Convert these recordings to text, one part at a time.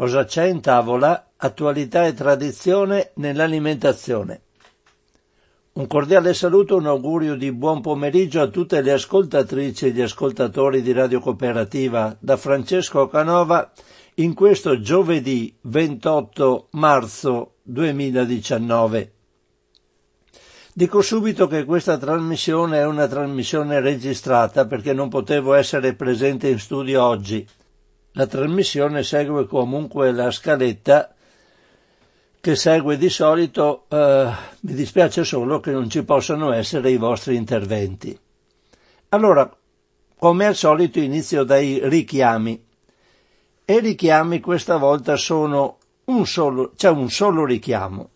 Cosa c'è in tavola? Attualità e tradizione nell'alimentazione. Un cordiale saluto, un augurio di buon pomeriggio a tutte le ascoltatrici e gli ascoltatori di Radio Cooperativa da Francesco Canova in questo giovedì 28 marzo 2019. Dico subito che questa trasmissione è una trasmissione registrata perché non potevo essere presente in studio oggi. La trasmissione segue comunque la scaletta che segue di solito, eh, mi dispiace solo che non ci possano essere i vostri interventi. Allora, come al solito inizio dai richiami. E i richiami questa volta sono un solo, c'è un solo richiamo.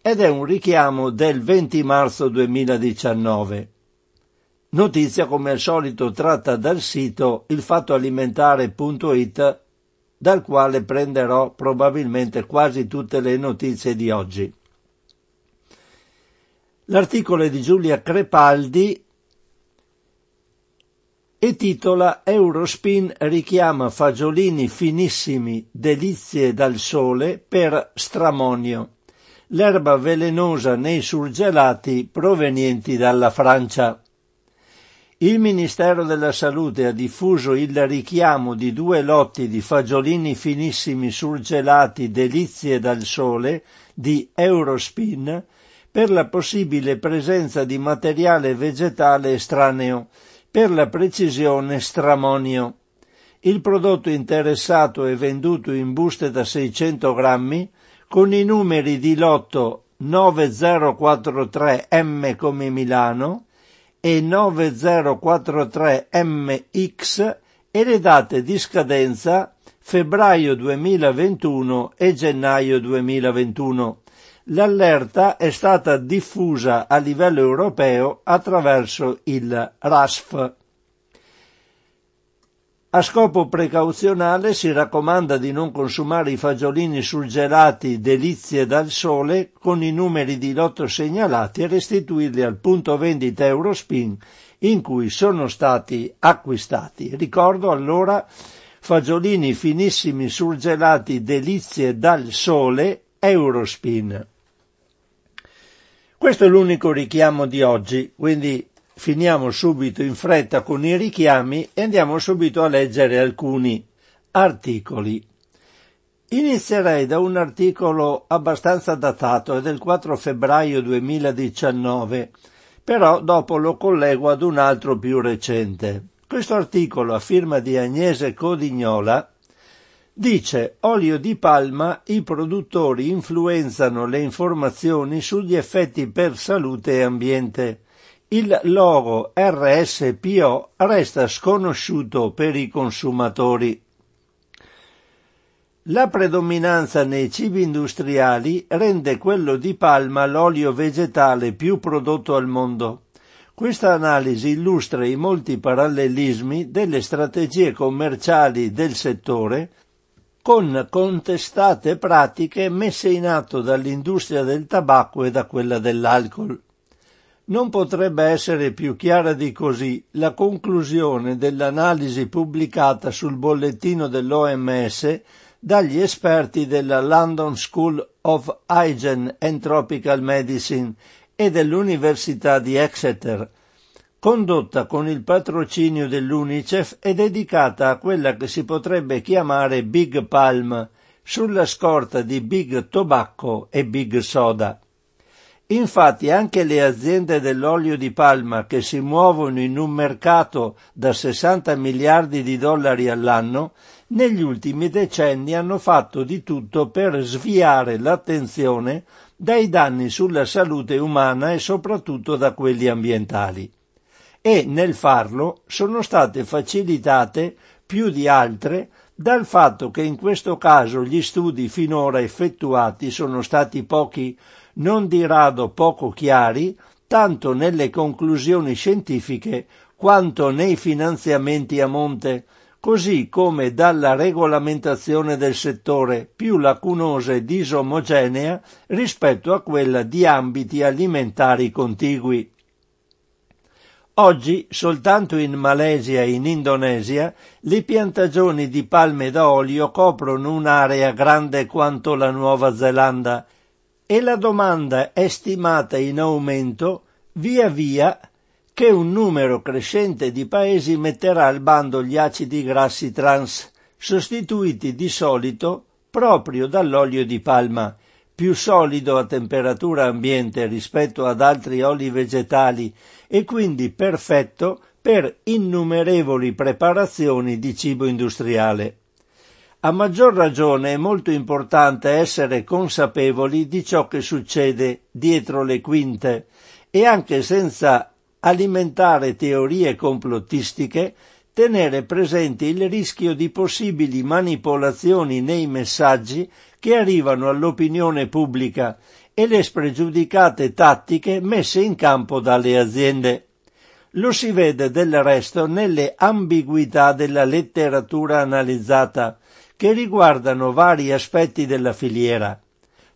Ed è un richiamo del 20 marzo 2019. Notizia come al solito tratta dal sito ilfattoalimentare.it dal quale prenderò probabilmente quasi tutte le notizie di oggi. L'articolo è di Giulia Crepaldi e titola Eurospin richiama fagiolini finissimi, delizie dal sole per stramonio. L'erba velenosa nei surgelati provenienti dalla Francia. Il Ministero della Salute ha diffuso il richiamo di due lotti di fagiolini finissimi surgelati delizie dal sole di Eurospin per la possibile presenza di materiale vegetale estraneo, per la precisione stramonio. Il prodotto interessato è venduto in buste da 600 grammi con i numeri di lotto 9043 M come Milano e 9043MX e le date di scadenza febbraio 2021 e gennaio 2021. L'allerta è stata diffusa a livello europeo attraverso il RASF. A scopo precauzionale si raccomanda di non consumare i fagiolini surgelati delizie dal sole con i numeri di lotto segnalati e restituirli al punto vendita Eurospin in cui sono stati acquistati. Ricordo allora fagiolini finissimi surgelati delizie dal sole Eurospin. Questo è l'unico richiamo di oggi, quindi Finiamo subito in fretta con i richiami e andiamo subito a leggere alcuni articoli. Inizierei da un articolo abbastanza datato, è del 4 febbraio 2019, però dopo lo collego ad un altro più recente. Questo articolo, a firma di Agnese Codignola, dice olio di palma i produttori influenzano le informazioni sugli effetti per salute e ambiente il logo RSPO resta sconosciuto per i consumatori. La predominanza nei cibi industriali rende quello di palma l'olio vegetale più prodotto al mondo. Questa analisi illustra i molti parallelismi delle strategie commerciali del settore con contestate pratiche messe in atto dall'industria del tabacco e da quella dell'alcol. Non potrebbe essere più chiara di così la conclusione dell'analisi pubblicata sul bollettino dell'OMS dagli esperti della London School of Hygiene and Tropical Medicine e dell'Università di Exeter, condotta con il patrocinio dell'UNICEF e dedicata a quella che si potrebbe chiamare Big Palm, sulla scorta di Big Tobacco e Big Soda. Infatti anche le aziende dell'olio di palma che si muovono in un mercato da 60 miliardi di dollari all'anno negli ultimi decenni hanno fatto di tutto per sviare l'attenzione dai danni sulla salute umana e soprattutto da quelli ambientali. E nel farlo sono state facilitate più di altre dal fatto che in questo caso gli studi finora effettuati sono stati pochi non di rado poco chiari, tanto nelle conclusioni scientifiche quanto nei finanziamenti a monte, così come dalla regolamentazione del settore più lacunosa e disomogenea rispetto a quella di ambiti alimentari contigui. Oggi, soltanto in Malesia e in Indonesia, le piantagioni di palme d'olio coprono un'area grande quanto la Nuova Zelanda e la domanda è stimata in aumento via via che un numero crescente di paesi metterà al bando gli acidi grassi trans, sostituiti di solito proprio dall'olio di palma, più solido a temperatura ambiente rispetto ad altri oli vegetali e quindi perfetto per innumerevoli preparazioni di cibo industriale. A maggior ragione è molto importante essere consapevoli di ciò che succede dietro le quinte e anche senza alimentare teorie complottistiche tenere presente il rischio di possibili manipolazioni nei messaggi che arrivano all'opinione pubblica e le spregiudicate tattiche messe in campo dalle aziende. Lo si vede del resto nelle ambiguità della letteratura analizzata, che riguardano vari aspetti della filiera.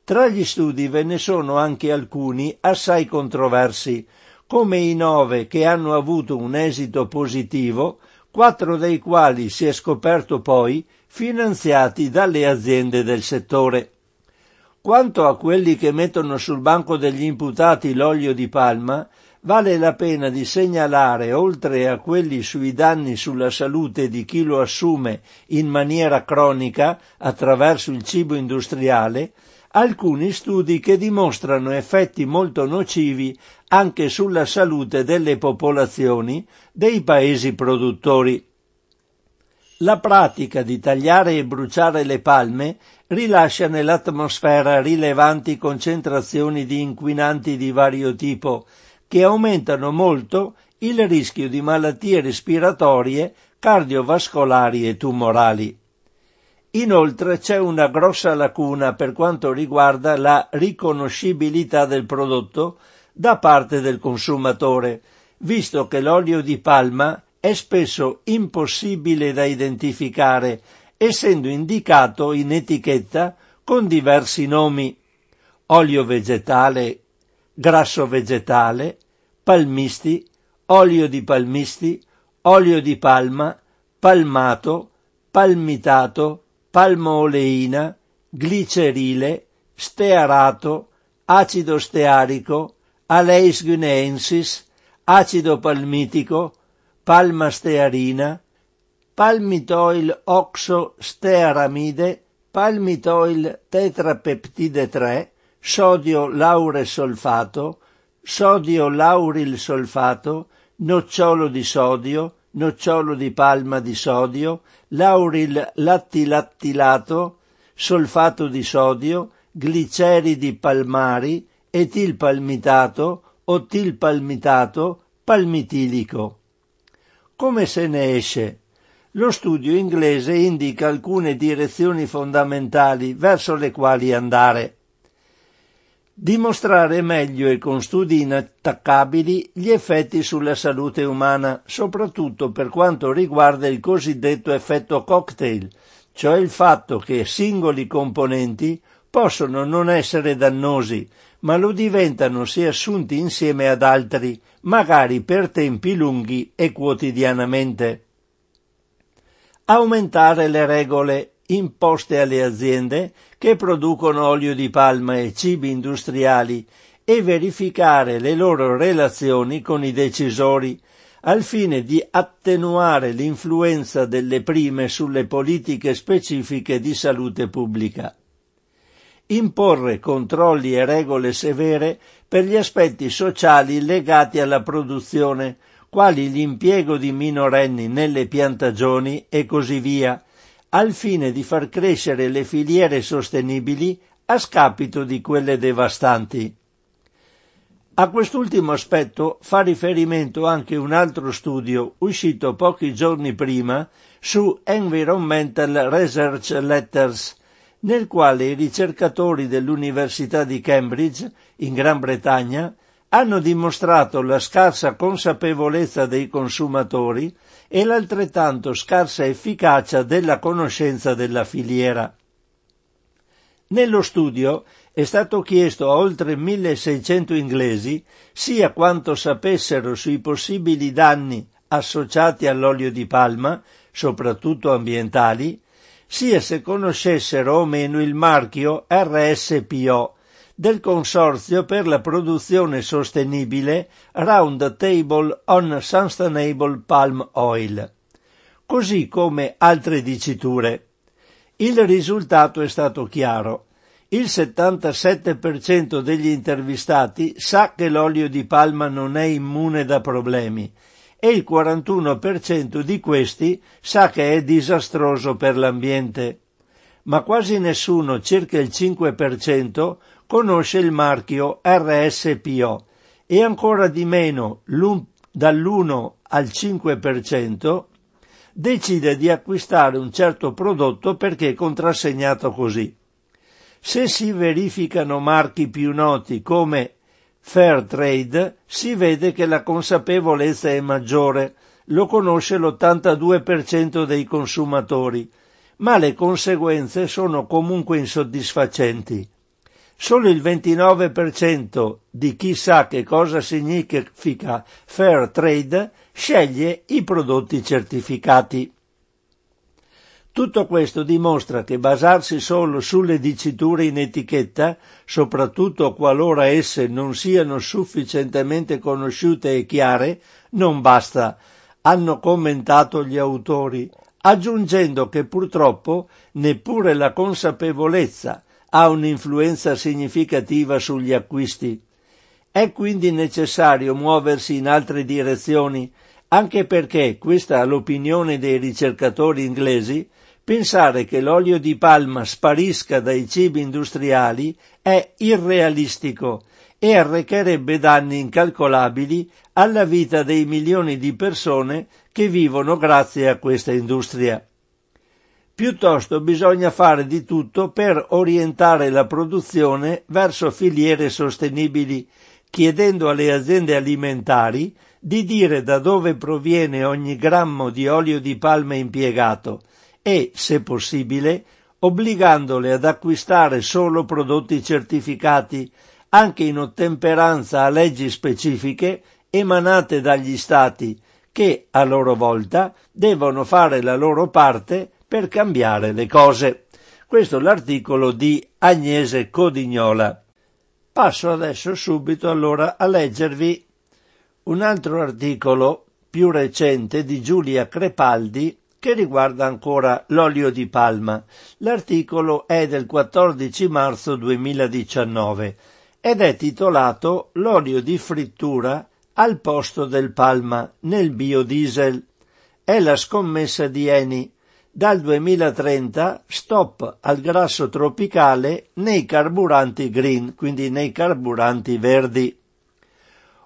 Tra gli studi ve ne sono anche alcuni assai controversi, come i nove che hanno avuto un esito positivo, quattro dei quali si è scoperto poi finanziati dalle aziende del settore. Quanto a quelli che mettono sul banco degli imputati l'olio di palma, vale la pena di segnalare, oltre a quelli sui danni sulla salute di chi lo assume in maniera cronica attraverso il cibo industriale, alcuni studi che dimostrano effetti molto nocivi anche sulla salute delle popolazioni dei paesi produttori. La pratica di tagliare e bruciare le palme rilascia nell'atmosfera rilevanti concentrazioni di inquinanti di vario tipo che aumentano molto il rischio di malattie respiratorie, cardiovascolari e tumorali. Inoltre c'è una grossa lacuna per quanto riguarda la riconoscibilità del prodotto da parte del consumatore, visto che l'olio di palma è spesso impossibile da identificare, essendo indicato in etichetta con diversi nomi olio vegetale, grasso vegetale, palmisti, olio di palmisti, olio di palma, palmato, palmitato, palmooleina, glicerile, stearato, acido stearico, aleis guineensis, acido palmitico, palma stearina, palmitoil oxostearamide, palmitoil tetrapeptide 3, sodio laure solfato, sodio lauril solfato, nocciolo di sodio, nocciolo di palma di sodio, lauril lattilattilato, solfato di sodio, gliceridi palmari, etilpalmitato o tilpalmitato, palmitilico. Come se ne esce? Lo studio inglese indica alcune direzioni fondamentali verso le quali andare. Dimostrare meglio e con studi inattaccabili gli effetti sulla salute umana, soprattutto per quanto riguarda il cosiddetto effetto cocktail, cioè il fatto che singoli componenti possono non essere dannosi, ma lo diventano se assunti insieme ad altri, magari per tempi lunghi e quotidianamente. Aumentare le regole imposte alle aziende che producono olio di palma e cibi industriali e verificare le loro relazioni con i decisori al fine di attenuare l'influenza delle prime sulle politiche specifiche di salute pubblica. Imporre controlli e regole severe per gli aspetti sociali legati alla produzione, quali l'impiego di minorenni nelle piantagioni e così via, al fine di far crescere le filiere sostenibili a scapito di quelle devastanti. A quest'ultimo aspetto fa riferimento anche un altro studio uscito pochi giorni prima su Environmental Research Letters nel quale i ricercatori dell'Università di Cambridge, in Gran Bretagna, hanno dimostrato la scarsa consapevolezza dei consumatori e l'altrettanto scarsa efficacia della conoscenza della filiera. Nello studio è stato chiesto a oltre 1600 inglesi sia quanto sapessero sui possibili danni associati all'olio di palma, soprattutto ambientali, sia se conoscessero o meno il marchio RSPO del Consorzio per la produzione sostenibile Round Table on Sustainable Palm Oil, così come altre diciture. Il risultato è stato chiaro. Il 77% degli intervistati sa che l'olio di palma non è immune da problemi e il 41% di questi sa che è disastroso per l'ambiente. Ma quasi nessuno, circa il 5%, conosce il marchio RSPO e ancora di meno dall'1 al 5% decide di acquistare un certo prodotto perché è contrassegnato così. Se si verificano marchi più noti come fair trade si vede che la consapevolezza è maggiore, lo conosce l'82% dei consumatori, ma le conseguenze sono comunque insoddisfacenti. Solo il 29% di chi sa che cosa significa fair trade sceglie i prodotti certificati. Tutto questo dimostra che basarsi solo sulle diciture in etichetta, soprattutto qualora esse non siano sufficientemente conosciute e chiare, non basta, hanno commentato gli autori, aggiungendo che purtroppo neppure la consapevolezza ha un'influenza significativa sugli acquisti. È quindi necessario muoversi in altre direzioni, anche perché, questa è l'opinione dei ricercatori inglesi, Pensare che l'olio di palma sparisca dai cibi industriali è irrealistico e arrecherebbe danni incalcolabili alla vita dei milioni di persone che vivono grazie a questa industria. Piuttosto bisogna fare di tutto per orientare la produzione verso filiere sostenibili, chiedendo alle aziende alimentari di dire da dove proviene ogni grammo di olio di palma impiegato e, se possibile, obbligandole ad acquistare solo prodotti certificati, anche in ottemperanza a leggi specifiche emanate dagli Stati, che, a loro volta, devono fare la loro parte per cambiare le cose. Questo è l'articolo di Agnese Codignola. Passo adesso subito allora a leggervi un altro articolo più recente di Giulia Crepaldi che riguarda ancora l'olio di palma. L'articolo è del 14 marzo 2019 ed è titolato L'olio di frittura al posto del palma nel biodiesel. È la scommessa di Eni. Dal 2030 stop al grasso tropicale nei carburanti green, quindi nei carburanti verdi.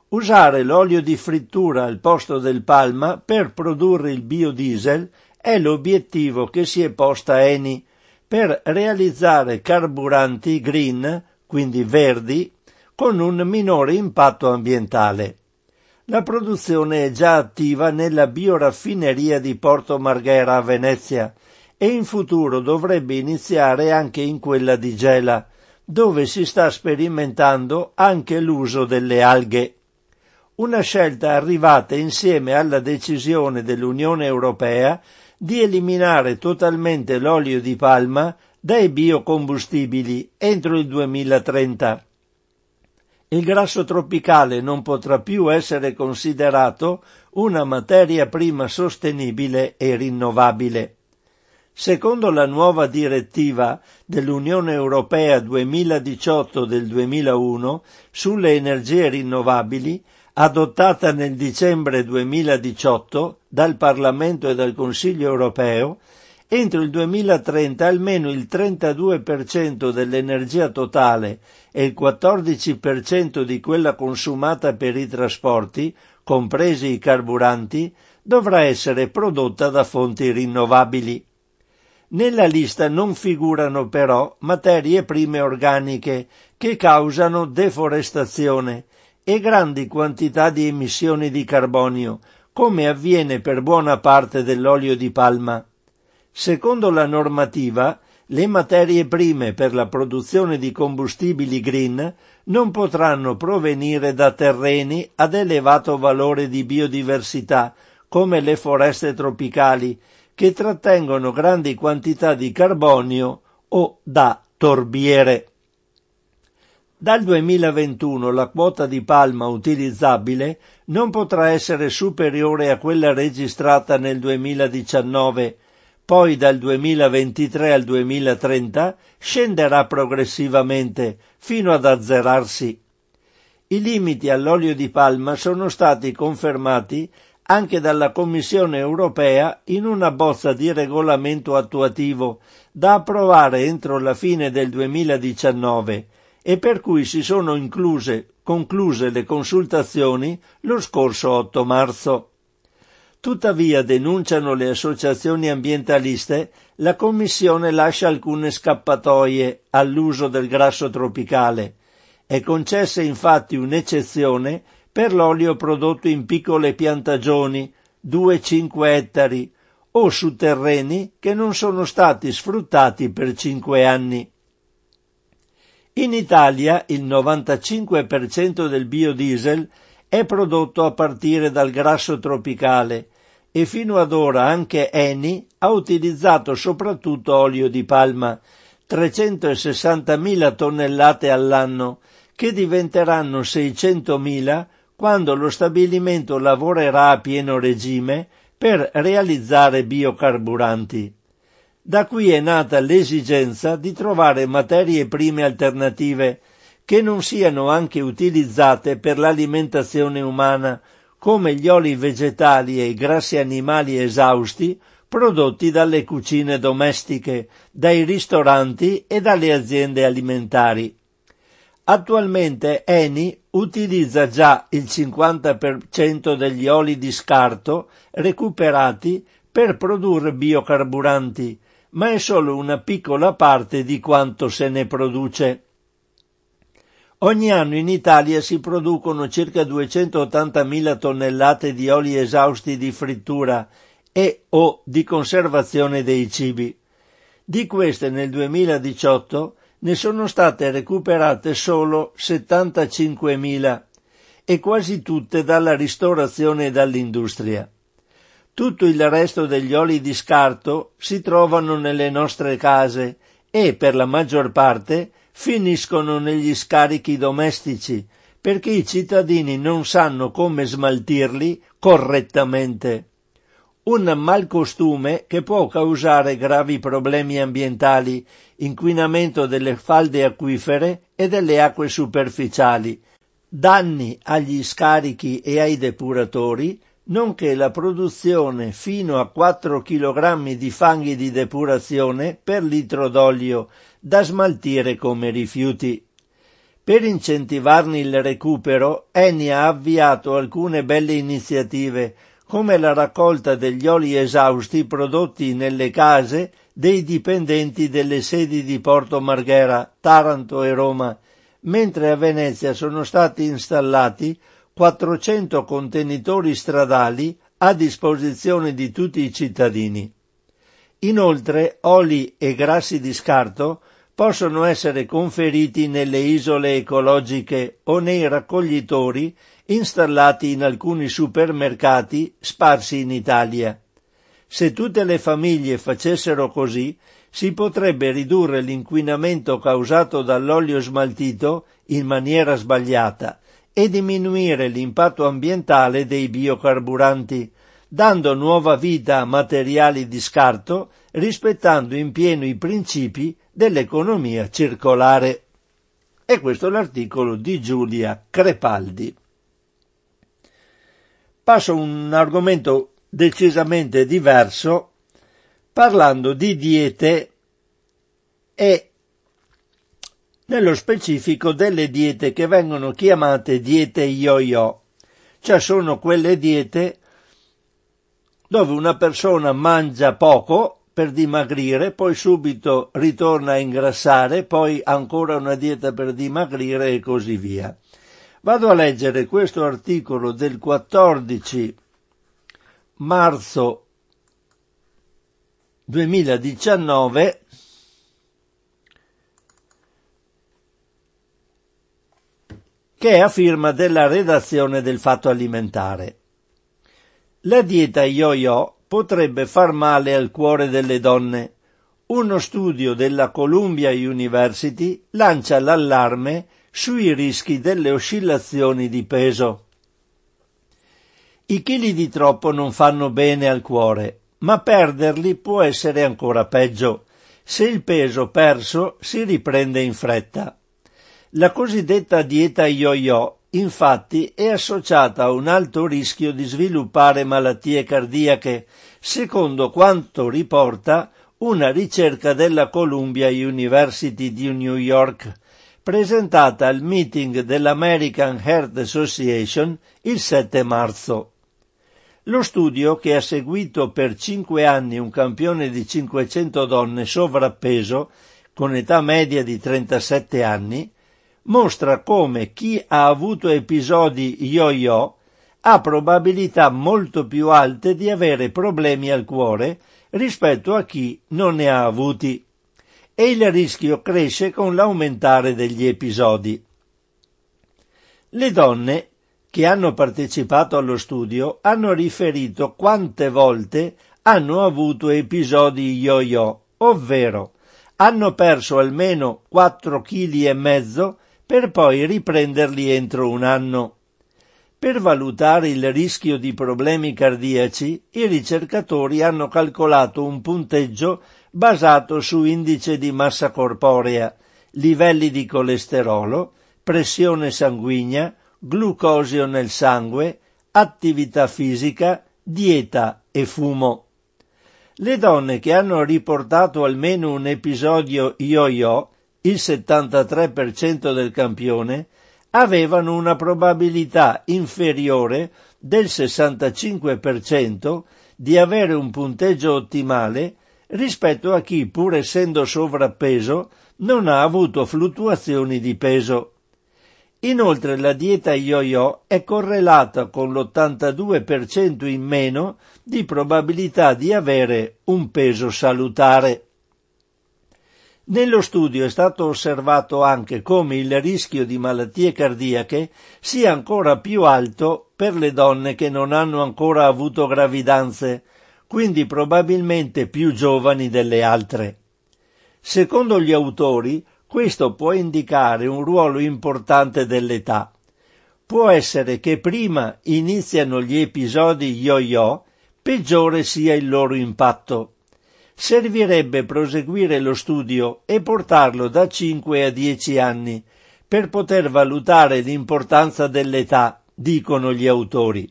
Usare l'olio di frittura al posto del palma per produrre il biodiesel è l'obiettivo che si è posta Eni per realizzare carburanti green, quindi verdi, con un minore impatto ambientale. La produzione è già attiva nella bioraffineria di Porto Marghera a Venezia e in futuro dovrebbe iniziare anche in quella di Gela, dove si sta sperimentando anche l'uso delle alghe una scelta arrivata insieme alla decisione dell'Unione Europea di eliminare totalmente l'olio di palma dai biocombustibili entro il 2030. Il grasso tropicale non potrà più essere considerato una materia prima sostenibile e rinnovabile. Secondo la nuova direttiva dell'Unione Europea 2018 del 2001 sulle energie rinnovabili, adottata nel dicembre 2018 dal Parlamento e dal Consiglio europeo, entro il 2030 almeno il 32% dell'energia totale e il 14% di quella consumata per i trasporti, compresi i carburanti, dovrà essere prodotta da fonti rinnovabili. Nella lista non figurano però materie prime organiche che causano deforestazione, e grandi quantità di emissioni di carbonio, come avviene per buona parte dell'olio di palma. Secondo la normativa, le materie prime per la produzione di combustibili green non potranno provenire da terreni ad elevato valore di biodiversità, come le foreste tropicali, che trattengono grandi quantità di carbonio o da torbiere. Dal 2021 la quota di palma utilizzabile non potrà essere superiore a quella registrata nel 2019, poi dal 2023 al 2030 scenderà progressivamente fino ad azzerarsi. I limiti all'olio di palma sono stati confermati anche dalla Commissione europea in una bozza di regolamento attuativo da approvare entro la fine del 2019 e per cui si sono incluse, concluse le consultazioni lo scorso 8 marzo. Tuttavia, denunciano le associazioni ambientaliste, la Commissione lascia alcune scappatoie all'uso del grasso tropicale. È concessa infatti un'eccezione per l'olio prodotto in piccole piantagioni, 2-5 ettari, o su terreni che non sono stati sfruttati per 5 anni. In Italia il 95% del biodiesel è prodotto a partire dal grasso tropicale e fino ad ora anche Eni ha utilizzato soprattutto olio di palma, 360.000 tonnellate all'anno, che diventeranno 600.000 quando lo stabilimento lavorerà a pieno regime per realizzare biocarburanti. Da qui è nata l'esigenza di trovare materie prime alternative che non siano anche utilizzate per l'alimentazione umana, come gli oli vegetali e i grassi animali esausti prodotti dalle cucine domestiche, dai ristoranti e dalle aziende alimentari. Attualmente Eni utilizza già il 50% degli oli di scarto recuperati per produrre biocarburanti, ma è solo una piccola parte di quanto se ne produce. Ogni anno in Italia si producono circa 280.000 tonnellate di oli esausti di frittura e o di conservazione dei cibi. Di queste nel 2018 ne sono state recuperate solo 75.000 e quasi tutte dalla ristorazione e dall'industria. Tutto il resto degli oli di scarto si trovano nelle nostre case e, per la maggior parte, finiscono negli scarichi domestici, perché i cittadini non sanno come smaltirli correttamente. Un malcostume che può causare gravi problemi ambientali, inquinamento delle falde acquifere e delle acque superficiali, danni agli scarichi e ai depuratori, nonché la produzione fino a 4 kg di fanghi di depurazione per litro d'olio da smaltire come rifiuti. Per incentivarne il recupero, Eni ha avviato alcune belle iniziative, come la raccolta degli oli esausti prodotti nelle case dei dipendenti delle sedi di Porto Marghera, Taranto e Roma, mentre a Venezia sono stati installati 400 contenitori stradali a disposizione di tutti i cittadini. Inoltre oli e grassi di scarto possono essere conferiti nelle isole ecologiche o nei raccoglitori installati in alcuni supermercati sparsi in Italia. Se tutte le famiglie facessero così, si potrebbe ridurre l'inquinamento causato dall'olio smaltito in maniera sbagliata e diminuire l'impatto ambientale dei biocarburanti, dando nuova vita a materiali di scarto, rispettando in pieno i principi dell'economia circolare. E questo è l'articolo di Giulia Crepaldi. Passo a un argomento decisamente diverso, parlando di diete e nello specifico delle diete che vengono chiamate diete yo-yo, cioè sono quelle diete dove una persona mangia poco per dimagrire, poi subito ritorna a ingrassare, poi ancora una dieta per dimagrire e così via. Vado a leggere questo articolo del 14 marzo 2019 che è a firma della redazione del Fatto Alimentare. La dieta yo-yo potrebbe far male al cuore delle donne. Uno studio della Columbia University lancia l'allarme sui rischi delle oscillazioni di peso. I chili di troppo non fanno bene al cuore, ma perderli può essere ancora peggio. Se il peso perso si riprende in fretta. La cosiddetta dieta yo-yo infatti è associata a un alto rischio di sviluppare malattie cardiache, secondo quanto riporta una ricerca della Columbia University di New York, presentata al meeting dell'American Heart Association il 7 marzo. Lo studio, che ha seguito per cinque anni un campione di 500 donne sovrappeso, con età media di 37 anni, mostra come chi ha avuto episodi yo-yo ha probabilità molto più alte di avere problemi al cuore rispetto a chi non ne ha avuti e il rischio cresce con l'aumentare degli episodi. Le donne che hanno partecipato allo studio hanno riferito quante volte hanno avuto episodi yo-yo, ovvero hanno perso almeno 4 kg per poi riprenderli entro un anno. Per valutare il rischio di problemi cardiaci, i ricercatori hanno calcolato un punteggio basato su indice di massa corporea, livelli di colesterolo, pressione sanguigna, glucosio nel sangue, attività fisica, dieta e fumo. Le donne che hanno riportato almeno un episodio yo-yo il 73% del campione, avevano una probabilità inferiore del 65% di avere un punteggio ottimale rispetto a chi, pur essendo sovrappeso, non ha avuto fluttuazioni di peso. Inoltre la dieta yo-yo è correlata con l'82% in meno di probabilità di avere un peso salutare. Nello studio è stato osservato anche come il rischio di malattie cardiache sia ancora più alto per le donne che non hanno ancora avuto gravidanze, quindi probabilmente più giovani delle altre. Secondo gli autori, questo può indicare un ruolo importante dell'età. Può essere che prima iniziano gli episodi yo-yo, peggiore sia il loro impatto servirebbe proseguire lo studio e portarlo da 5 a 10 anni per poter valutare l'importanza dell'età, dicono gli autori.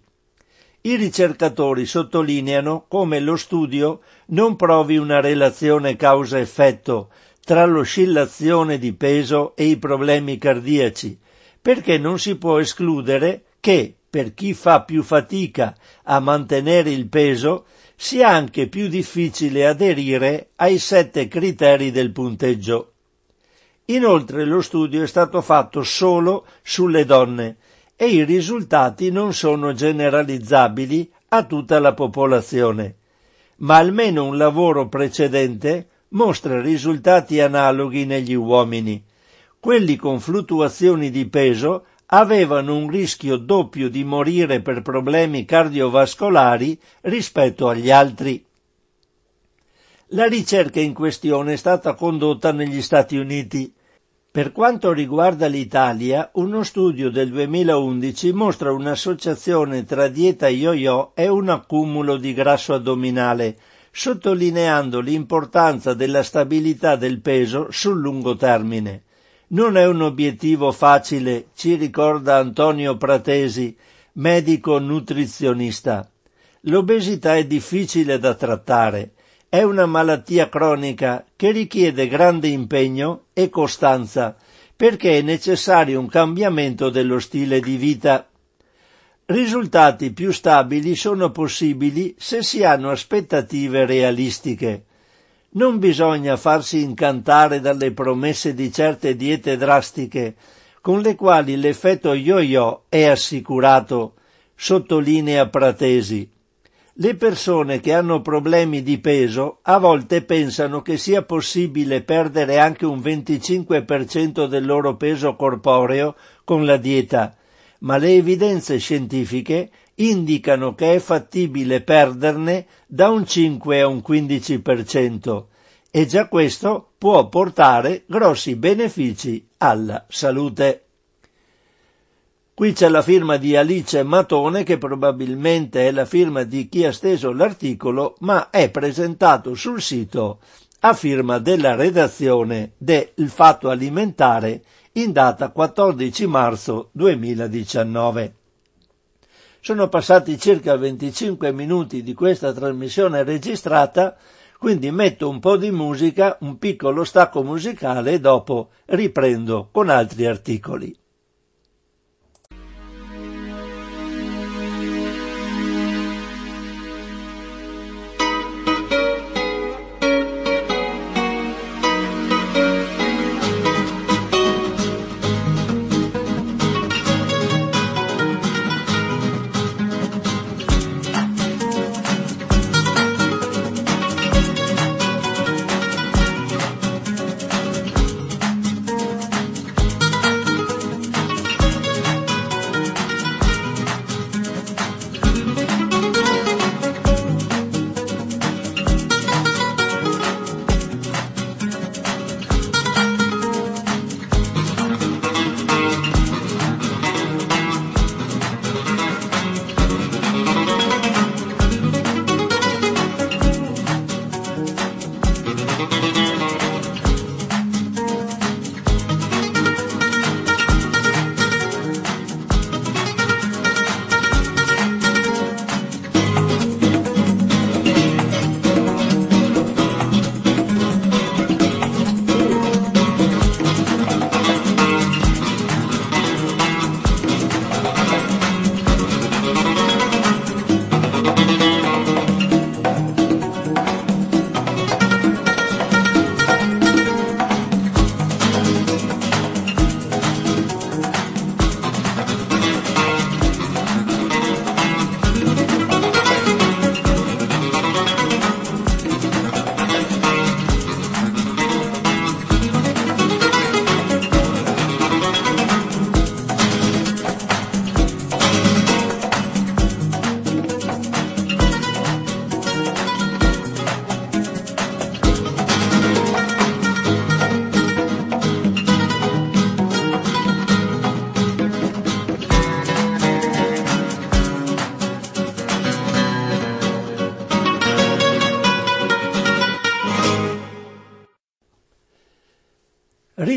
I ricercatori sottolineano come lo studio non provi una relazione causa-effetto tra l'oscillazione di peso e i problemi cardiaci, perché non si può escludere che, per chi fa più fatica a mantenere il peso, sia anche più difficile aderire ai sette criteri del punteggio. Inoltre lo studio è stato fatto solo sulle donne e i risultati non sono generalizzabili a tutta la popolazione, ma almeno un lavoro precedente mostra risultati analoghi negli uomini. Quelli con fluttuazioni di peso avevano un rischio doppio di morire per problemi cardiovascolari rispetto agli altri. La ricerca in questione è stata condotta negli Stati Uniti. Per quanto riguarda l'Italia, uno studio del 2011 mostra un'associazione tra dieta yo-yo e un accumulo di grasso addominale, sottolineando l'importanza della stabilità del peso sul lungo termine. Non è un obiettivo facile, ci ricorda Antonio Pratesi, medico nutrizionista. L'obesità è difficile da trattare, è una malattia cronica che richiede grande impegno e costanza, perché è necessario un cambiamento dello stile di vita. Risultati più stabili sono possibili se si hanno aspettative realistiche. Non bisogna farsi incantare dalle promesse di certe diete drastiche, con le quali l'effetto yo-yo è assicurato, sottolinea Pratesi. Le persone che hanno problemi di peso a volte pensano che sia possibile perdere anche un 25% del loro peso corporeo con la dieta, ma le evidenze scientifiche indicano che è fattibile perderne da un 5 a un 15% e già questo può portare grossi benefici alla salute. Qui c'è la firma di Alice Matone che probabilmente è la firma di chi ha steso l'articolo ma è presentato sul sito a firma della redazione del Fatto Alimentare in data 14 marzo 2019. Sono passati circa 25 minuti di questa trasmissione registrata, quindi metto un po' di musica, un piccolo stacco musicale e dopo riprendo con altri articoli.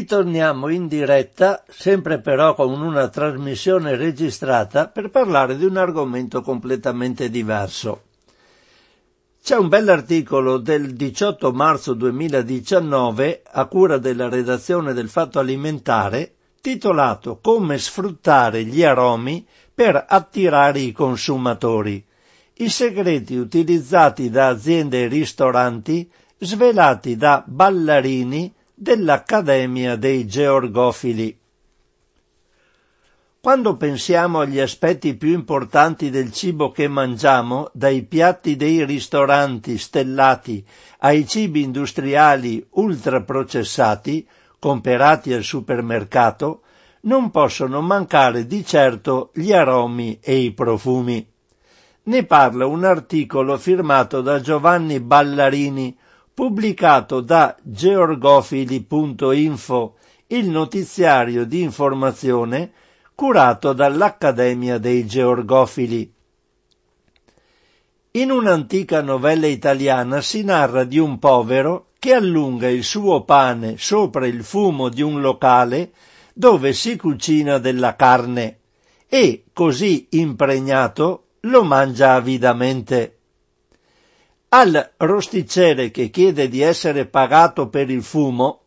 Ritorniamo in diretta, sempre però con una trasmissione registrata, per parlare di un argomento completamente diverso. C'è un bell'articolo del 18 marzo 2019 a cura della redazione del Fatto Alimentare titolato Come sfruttare gli aromi per attirare i consumatori. I segreti utilizzati da aziende e ristoranti svelati da ballarini dell'Accademia dei Georgofili. Quando pensiamo agli aspetti più importanti del cibo che mangiamo, dai piatti dei ristoranti stellati ai cibi industriali ultraprocessati, comperati al supermercato, non possono mancare di certo gli aromi e i profumi. Ne parla un articolo firmato da Giovanni Ballarini, pubblicato da georgofili.info, il notiziario di informazione curato dall'Accademia dei Georgofili. In un'antica novella italiana si narra di un povero che allunga il suo pane sopra il fumo di un locale dove si cucina della carne e, così impregnato, lo mangia avidamente. Al rosticere che chiede di essere pagato per il fumo,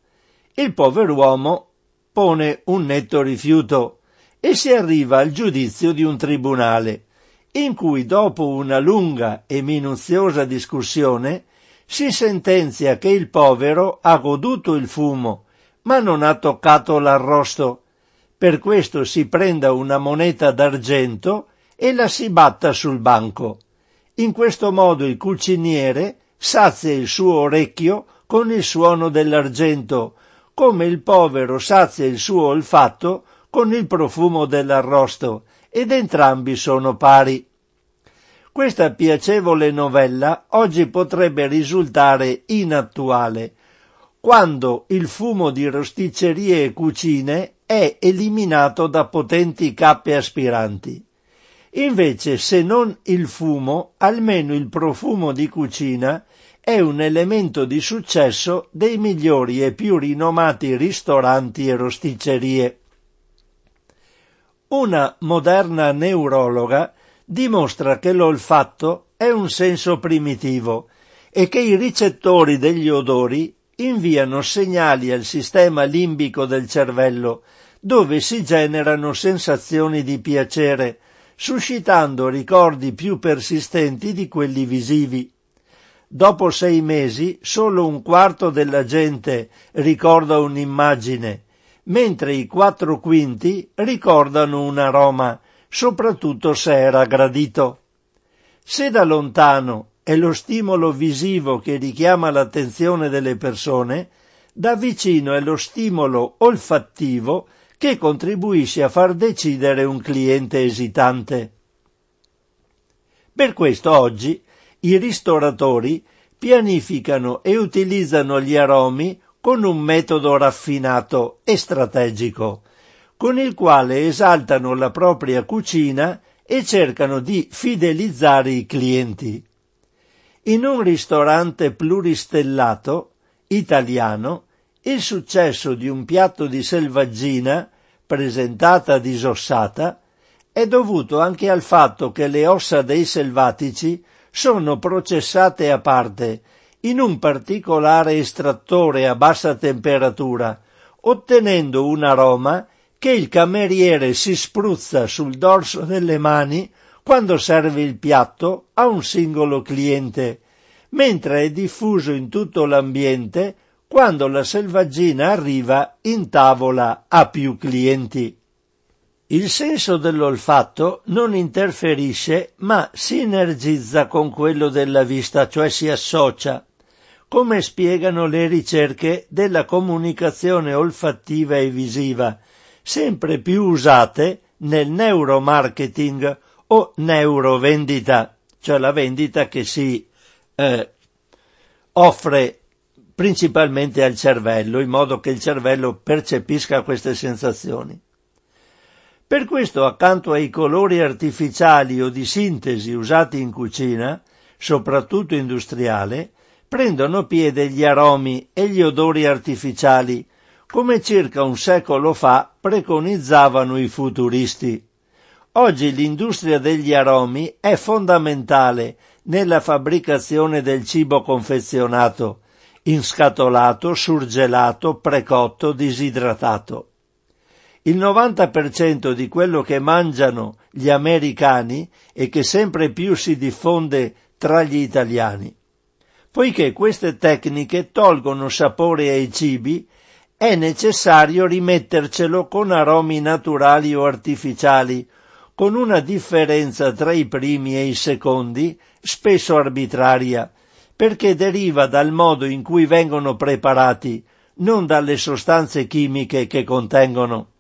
il pover'uomo pone un netto rifiuto e si arriva al giudizio di un tribunale, in cui dopo una lunga e minuziosa discussione si sentenzia che il povero ha goduto il fumo, ma non ha toccato l'arrosto. Per questo si prenda una moneta d'argento e la si batta sul banco In questo modo il cuciniere sazia il suo orecchio con il suono dell'argento, come il povero sazia il suo olfatto con il profumo dell'arrosto, ed entrambi sono pari. Questa piacevole novella oggi potrebbe risultare inattuale, quando il fumo di rosticcerie e cucine è eliminato da potenti cappe aspiranti. Invece, se non il fumo, almeno il profumo di cucina è un elemento di successo dei migliori e più rinomati ristoranti e rosticcerie. Una moderna neurologa dimostra che l'olfatto è un senso primitivo e che i ricettori degli odori inviano segnali al sistema limbico del cervello, dove si generano sensazioni di piacere, suscitando ricordi più persistenti di quelli visivi. Dopo sei mesi solo un quarto della gente ricorda un'immagine, mentre i quattro quinti ricordano un aroma, soprattutto se era gradito. Se da lontano è lo stimolo visivo che richiama l'attenzione delle persone, da vicino è lo stimolo olfattivo che contribuisce a far decidere un cliente esitante. Per questo oggi i ristoratori pianificano e utilizzano gli aromi con un metodo raffinato e strategico, con il quale esaltano la propria cucina e cercano di fidelizzare i clienti. In un ristorante pluristellato italiano il successo di un piatto di selvaggina presentata disossata è dovuto anche al fatto che le ossa dei selvatici sono processate a parte in un particolare estrattore a bassa temperatura, ottenendo un aroma che il cameriere si spruzza sul dorso delle mani quando serve il piatto a un singolo cliente, mentre è diffuso in tutto l'ambiente quando la selvaggina arriva in tavola a più clienti. Il senso dell'olfatto non interferisce ma sinergizza con quello della vista, cioè si associa, come spiegano le ricerche della comunicazione olfattiva e visiva, sempre più usate nel neuromarketing o neurovendita, cioè la vendita che si eh, offre principalmente al cervello, in modo che il cervello percepisca queste sensazioni. Per questo, accanto ai colori artificiali o di sintesi usati in cucina, soprattutto industriale, prendono piede gli aromi e gli odori artificiali, come circa un secolo fa preconizzavano i futuristi. Oggi l'industria degli aromi è fondamentale nella fabbricazione del cibo confezionato, inscatolato, surgelato, precotto, disidratato. Il 90% di quello che mangiano gli americani e che sempre più si diffonde tra gli italiani. Poiché queste tecniche tolgono sapore ai cibi, è necessario rimettercelo con aromi naturali o artificiali, con una differenza tra i primi e i secondi, spesso arbitraria, perché deriva dal modo in cui vengono preparati, non dalle sostanze chimiche che contengono.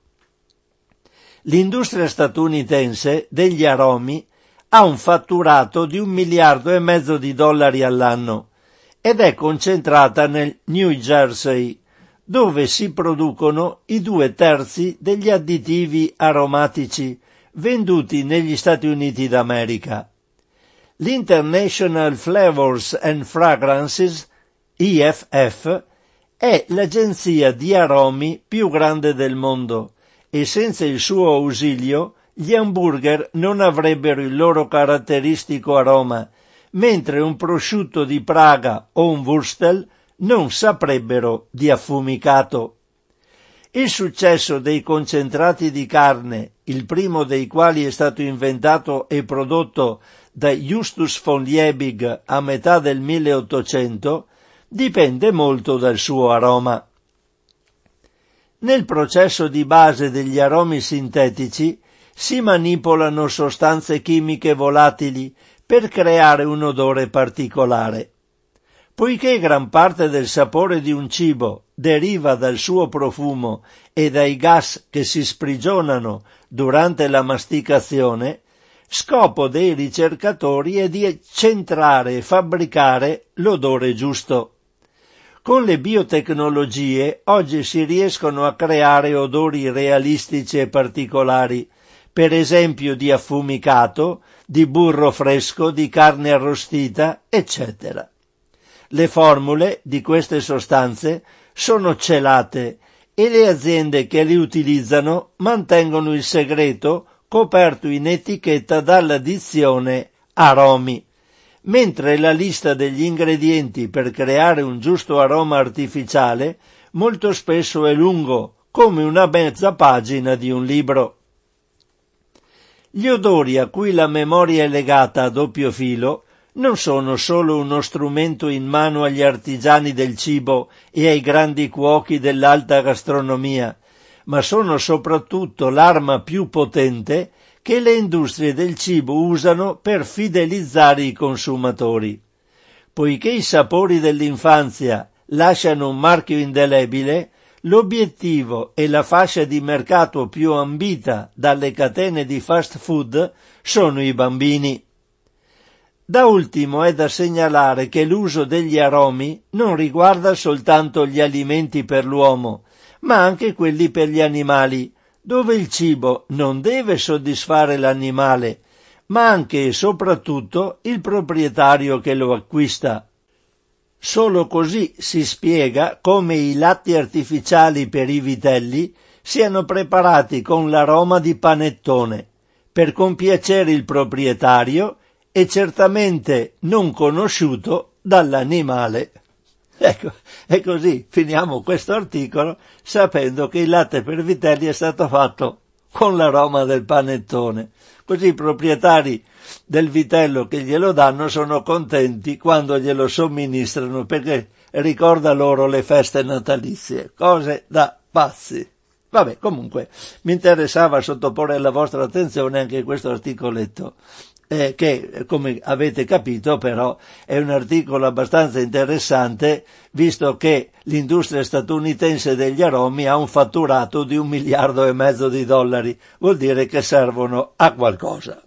L'industria statunitense degli aromi ha un fatturato di un miliardo e mezzo di dollari all'anno ed è concentrata nel New Jersey, dove si producono i due terzi degli additivi aromatici venduti negli Stati Uniti d'America. L'International Flavors and Fragrances, IFF, è l'agenzia di aromi più grande del mondo e senza il suo ausilio gli hamburger non avrebbero il loro caratteristico aroma, mentre un prosciutto di Praga o un Wurstel non saprebbero di affumicato. Il successo dei concentrati di carne, il primo dei quali è stato inventato e prodotto da Justus von Liebig a metà del 1800, dipende molto dal suo aroma. Nel processo di base degli aromi sintetici si manipolano sostanze chimiche volatili per creare un odore particolare. Poiché gran parte del sapore di un cibo deriva dal suo profumo e dai gas che si sprigionano durante la masticazione, scopo dei ricercatori è di centrare e fabbricare l'odore giusto. Con le biotecnologie oggi si riescono a creare odori realistici e particolari, per esempio di affumicato, di burro fresco, di carne arrostita, eccetera. Le formule di queste sostanze sono celate e le aziende che li utilizzano mantengono il segreto coperto in etichetta dalla aromi, mentre la lista degli ingredienti per creare un giusto aroma artificiale molto spesso è lungo, come una mezza pagina di un libro. Gli odori a cui la memoria è legata a doppio filo non sono solo uno strumento in mano agli artigiani del cibo e ai grandi cuochi dell'alta gastronomia, ma sono soprattutto l'arma più potente che le industrie del cibo usano per fidelizzare i consumatori. Poiché i sapori dell'infanzia lasciano un marchio indelebile, L'obiettivo e la fascia di mercato più ambita dalle catene di fast food sono i bambini. Da ultimo è da segnalare che l'uso degli aromi non riguarda soltanto gli alimenti per l'uomo, ma anche quelli per gli animali, dove il cibo non deve soddisfare l'animale, ma anche e soprattutto il proprietario che lo acquista. Solo così si spiega come i latti artificiali per i vitelli siano preparati con l'aroma di panettone, per compiacere il proprietario e certamente non conosciuto dall'animale. Ecco, e così finiamo questo articolo sapendo che il latte per vitelli è stato fatto con l'aroma del panettone. Così i proprietari del vitello che glielo danno sono contenti quando glielo somministrano perché ricorda loro le feste natalizie, cose da pazzi. Vabbè, comunque, mi interessava sottoporre alla vostra attenzione anche questo articoletto, eh, che, come avete capito, però, è un articolo abbastanza interessante, visto che l'industria statunitense degli aromi ha un fatturato di un miliardo e mezzo di dollari, vuol dire che servono a qualcosa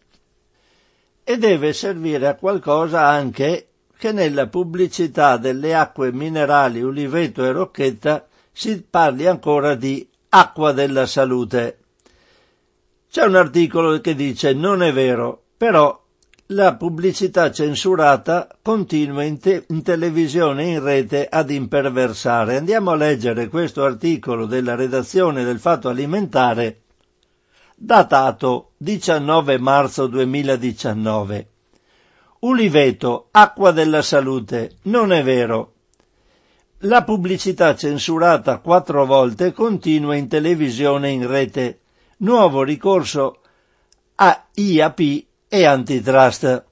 e deve servire a qualcosa anche che nella pubblicità delle acque minerali Uliveto e Rocchetta si parli ancora di acqua della salute. C'è un articolo che dice non è vero, però la pubblicità censurata continua in, te- in televisione e in rete ad imperversare. Andiamo a leggere questo articolo della redazione del Fatto Alimentare datato 19 marzo 2019. Uliveto, acqua della salute, non è vero. La pubblicità censurata quattro volte continua in televisione e in rete. Nuovo ricorso a IAP e antitrust.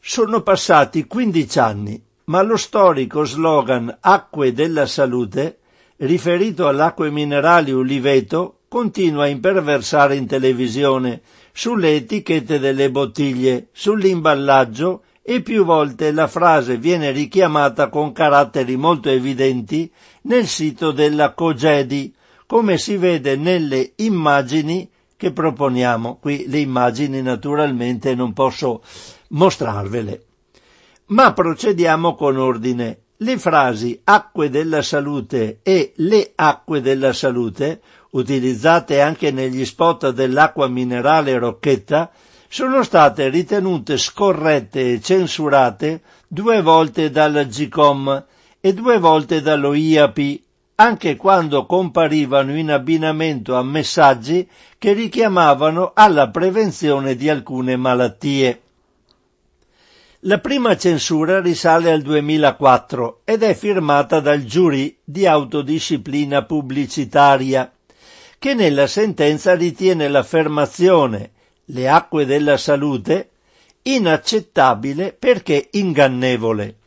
Sono passati 15 anni, ma lo storico slogan Acque della salute, riferito all'acque minerali Uliveto, continua a imperversare in televisione, sulle etichette delle bottiglie, sull'imballaggio e più volte la frase viene richiamata con caratteri molto evidenti nel sito della Cogedi, come si vede nelle immagini che proponiamo. Qui le immagini naturalmente non posso mostrarvele. Ma procediamo con ordine. Le frasi acque della salute e le acque della salute utilizzate anche negli spot dell'acqua minerale Rocchetta, sono state ritenute scorrette e censurate due volte dalla GCOM e due volte dallo IAP, anche quando comparivano in abbinamento a messaggi che richiamavano alla prevenzione di alcune malattie. La prima censura risale al 2004 ed è firmata dal giurì di autodisciplina pubblicitaria che nella sentenza ritiene l'affermazione le acque della salute inaccettabile perché ingannevole.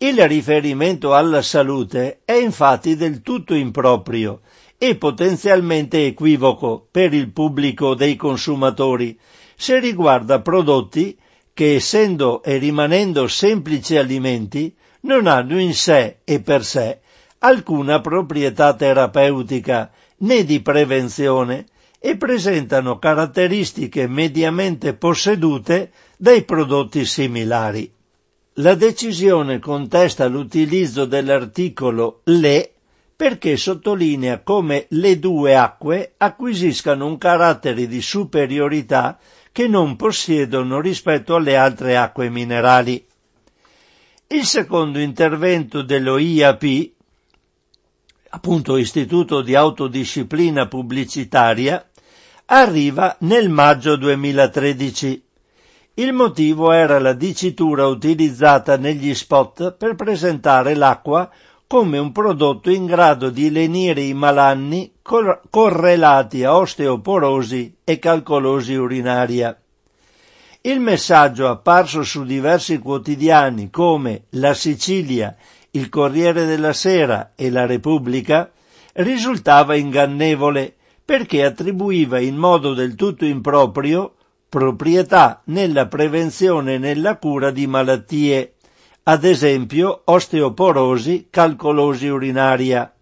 Il riferimento alla salute è infatti del tutto improprio e potenzialmente equivoco per il pubblico dei consumatori, se riguarda prodotti che essendo e rimanendo semplici alimenti non hanno in sé e per sé alcuna proprietà terapeutica né di prevenzione e presentano caratteristiche mediamente possedute dai prodotti similari. La decisione contesta l'utilizzo dell'articolo le perché sottolinea come le due acque acquisiscano un carattere di superiorità che non possiedono rispetto alle altre acque minerali. Il secondo intervento dello IAP, appunto Istituto di Autodisciplina Pubblicitaria, arriva nel maggio 2013. Il motivo era la dicitura utilizzata negli spot per presentare l'acqua come un prodotto in grado di lenire i malanni cor- correlati a osteoporosi e calcolosi urinaria. Il messaggio apparso su diversi quotidiani come La Sicilia, il Corriere della Sera e La Repubblica risultava ingannevole perché attribuiva in modo del tutto improprio proprietà nella prevenzione e nella cura di malattie, ad esempio osteoporosi, calcolosi urinaria.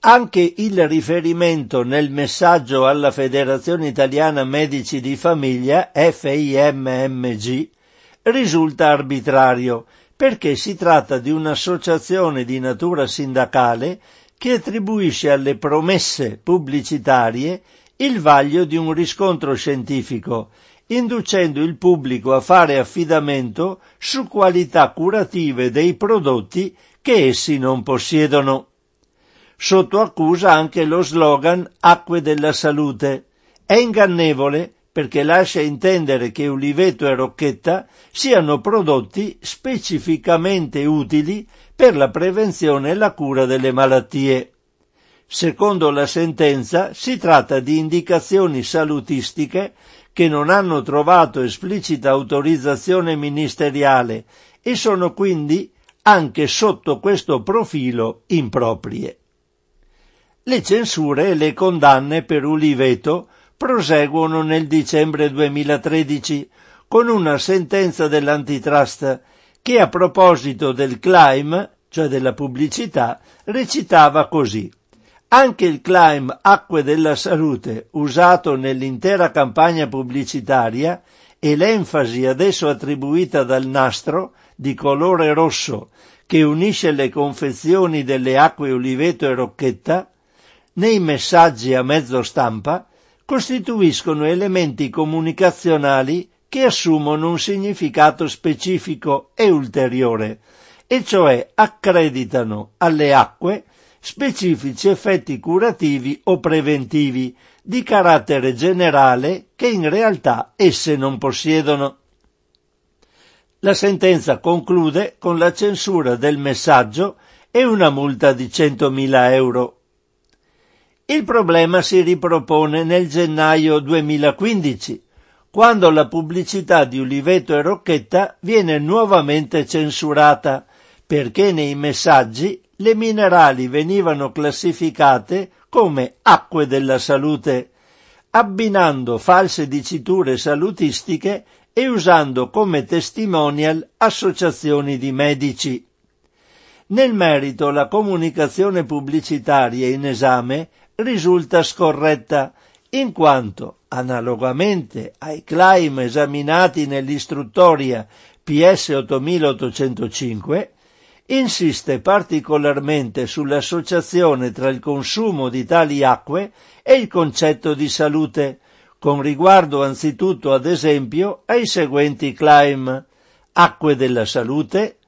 Anche il riferimento nel messaggio alla Federazione Italiana Medici di Famiglia, FIMMG, risulta arbitrario perché si tratta di un'associazione di natura sindacale che attribuisce alle promesse pubblicitarie il vaglio di un riscontro scientifico, inducendo il pubblico a fare affidamento su qualità curative dei prodotti che essi non possiedono. Sotto accusa anche lo slogan Acque della salute. È ingannevole perché lascia intendere che uliveto e rocchetta siano prodotti specificamente utili per la prevenzione e la cura delle malattie. Secondo la sentenza si tratta di indicazioni salutistiche che non hanno trovato esplicita autorizzazione ministeriale e sono quindi anche sotto questo profilo improprie. Le censure e le condanne per Uliveto proseguono nel dicembre 2013 con una sentenza dell'antitrust che a proposito del climb, cioè della pubblicità, recitava così. Anche il climb Acque della Salute, usato nell'intera campagna pubblicitaria, e l'enfasi adesso attribuita dal nastro, di colore rosso, che unisce le confezioni delle acque Oliveto e Rocchetta, nei messaggi a mezzo stampa, costituiscono elementi comunicazionali che assumono un significato specifico e ulteriore, e cioè accreditano alle acque specifici effetti curativi o preventivi di carattere generale che in realtà esse non possiedono. La sentenza conclude con la censura del messaggio e una multa di 100.000 euro. Il problema si ripropone nel gennaio 2015, quando la pubblicità di Uliveto e Rocchetta viene nuovamente censurata perché nei messaggi le minerali venivano classificate come acque della salute, abbinando false diciture salutistiche e usando come testimonial associazioni di medici. Nel merito la comunicazione pubblicitaria in esame risulta scorretta in quanto, analogamente ai claim esaminati nell'istruttoria PS 8805, insiste particolarmente sull'associazione tra il consumo di tali acque e il concetto di salute, con riguardo anzitutto ad esempio ai seguenti claim acque della salute,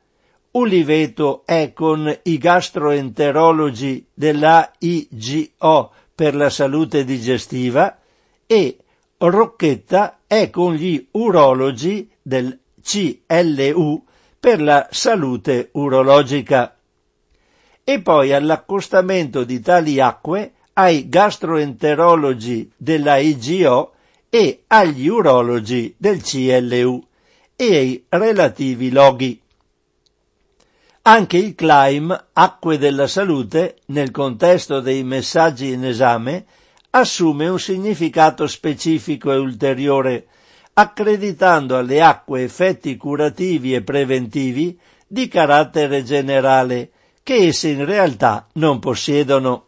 Uliveto è con i gastroenterologi dell'AIGO per la salute digestiva e Rocchetta è con gli urologi del CLU per la salute urologica. E poi all'accostamento di tali acque ai gastroenterologi della IGO e agli urologi del CLU e ai relativi loghi. Anche il claim Acque della Salute, nel contesto dei messaggi in esame, assume un significato specifico e ulteriore, accreditando alle acque effetti curativi e preventivi di carattere generale che esse in realtà non possiedono.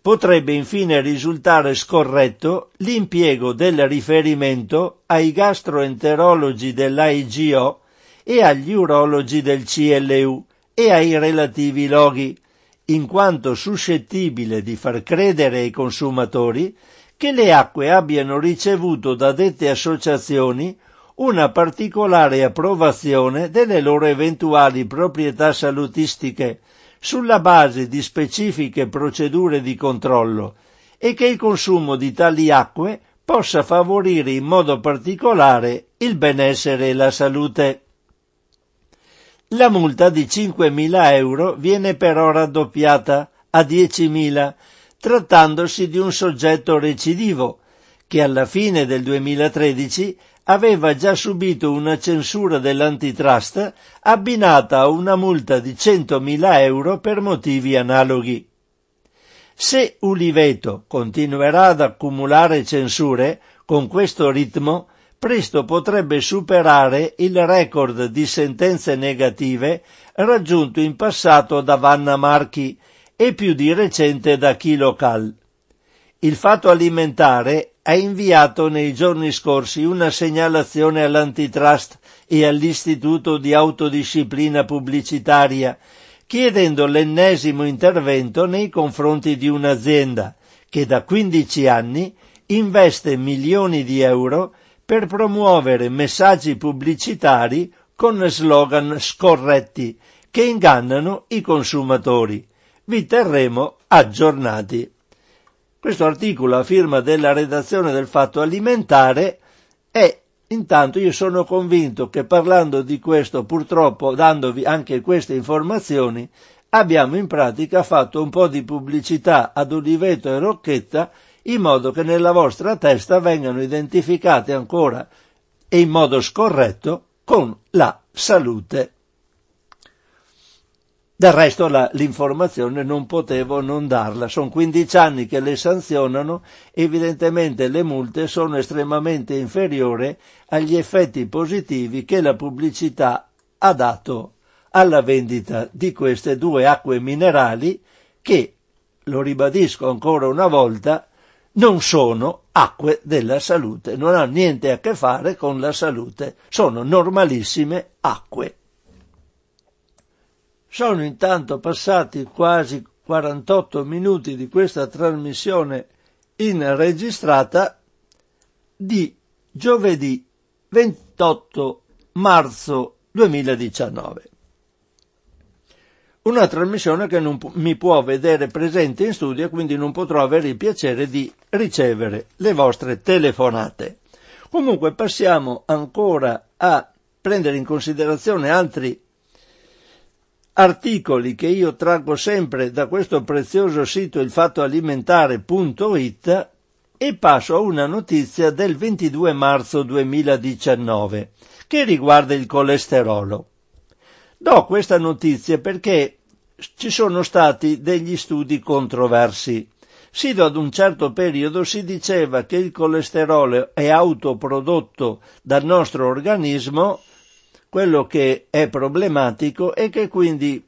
Potrebbe infine risultare scorretto l'impiego del riferimento ai gastroenterologi dell'AIGO e agli urologi del CLU e ai relativi loghi, in quanto suscettibile di far credere ai consumatori che le acque abbiano ricevuto da dette associazioni una particolare approvazione delle loro eventuali proprietà salutistiche sulla base di specifiche procedure di controllo e che il consumo di tali acque possa favorire in modo particolare il benessere e la salute. La multa di 5.000 euro viene però raddoppiata a 10.000, trattandosi di un soggetto recidivo, che alla fine del 2013 aveva già subito una censura dell'antitrust abbinata a una multa di 100.000 euro per motivi analoghi. Se Uliveto continuerà ad accumulare censure con questo ritmo, presto potrebbe superare il record di sentenze negative raggiunto in passato da Vanna Marchi e più di recente da Kilocal. Il fatto alimentare ha inviato nei giorni scorsi una segnalazione all'antitrust e all'Istituto di autodisciplina pubblicitaria chiedendo l'ennesimo intervento nei confronti di un'azienda che da 15 anni investe milioni di euro per promuovere messaggi pubblicitari con slogan scorretti che ingannano i consumatori. Vi terremo aggiornati. Questo articolo a firma della redazione del Fatto Alimentare e intanto io sono convinto che parlando di questo, purtroppo dandovi anche queste informazioni, abbiamo in pratica fatto un po' di pubblicità ad Oliveto e Rocchetta in modo che nella vostra testa vengano identificate ancora e in modo scorretto con la salute. Del resto la, l'informazione non potevo non darla. Sono 15 anni che le sanzionano, evidentemente le multe sono estremamente inferiori agli effetti positivi che la pubblicità ha dato alla vendita di queste due acque minerali che, lo ribadisco ancora una volta, non sono acque della salute, non hanno niente a che fare con la salute, sono normalissime acque. Sono intanto passati quasi 48 minuti di questa trasmissione in registrata di giovedì 28 marzo 2019 una trasmissione che non mi può vedere presente in studio e quindi non potrò avere il piacere di ricevere le vostre telefonate. Comunque passiamo ancora a prendere in considerazione altri articoli che io traggo sempre da questo prezioso sito ilfattoalimentare.it e passo a una notizia del 22 marzo 2019 che riguarda il colesterolo. Do questa notizia perché ci sono stati degli studi controversi. Sino ad un certo periodo si diceva che il colesterolo è autoprodotto dal nostro organismo, quello che è problematico è che quindi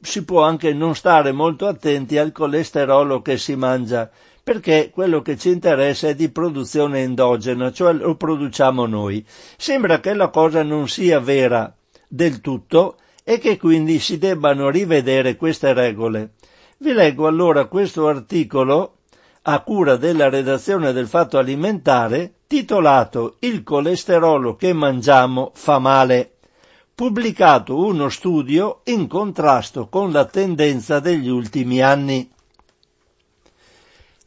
si può anche non stare molto attenti al colesterolo che si mangia, perché quello che ci interessa è di produzione endogena, cioè lo produciamo noi. Sembra che la cosa non sia vera del tutto e che quindi si debbano rivedere queste regole. Vi leggo allora questo articolo a cura della redazione del Fatto Alimentare titolato Il colesterolo che mangiamo fa male, pubblicato uno studio in contrasto con la tendenza degli ultimi anni.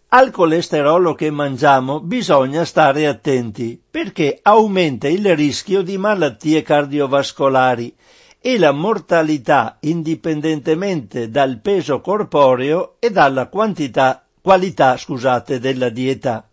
Al colesterolo che mangiamo bisogna stare attenti perché aumenta il rischio di malattie cardiovascolari e la mortalità indipendentemente dal peso corporeo e dalla quantità, qualità scusate, della dieta.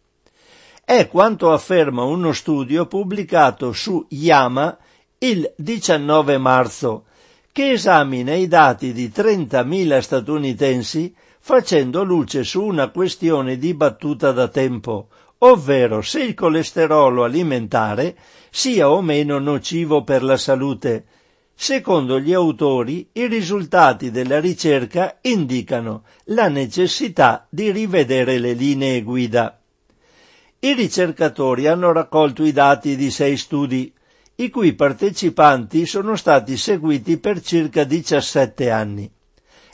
È quanto afferma uno studio pubblicato su Yama il 19 marzo, che esamina i dati di 30.000 statunitensi facendo luce su una questione dibattuta da tempo, ovvero se il colesterolo alimentare sia o meno nocivo per la salute. Secondo gli autori, i risultati della ricerca indicano la necessità di rivedere le linee guida. I ricercatori hanno raccolto i dati di sei studi, i cui partecipanti sono stati seguiti per circa 17 anni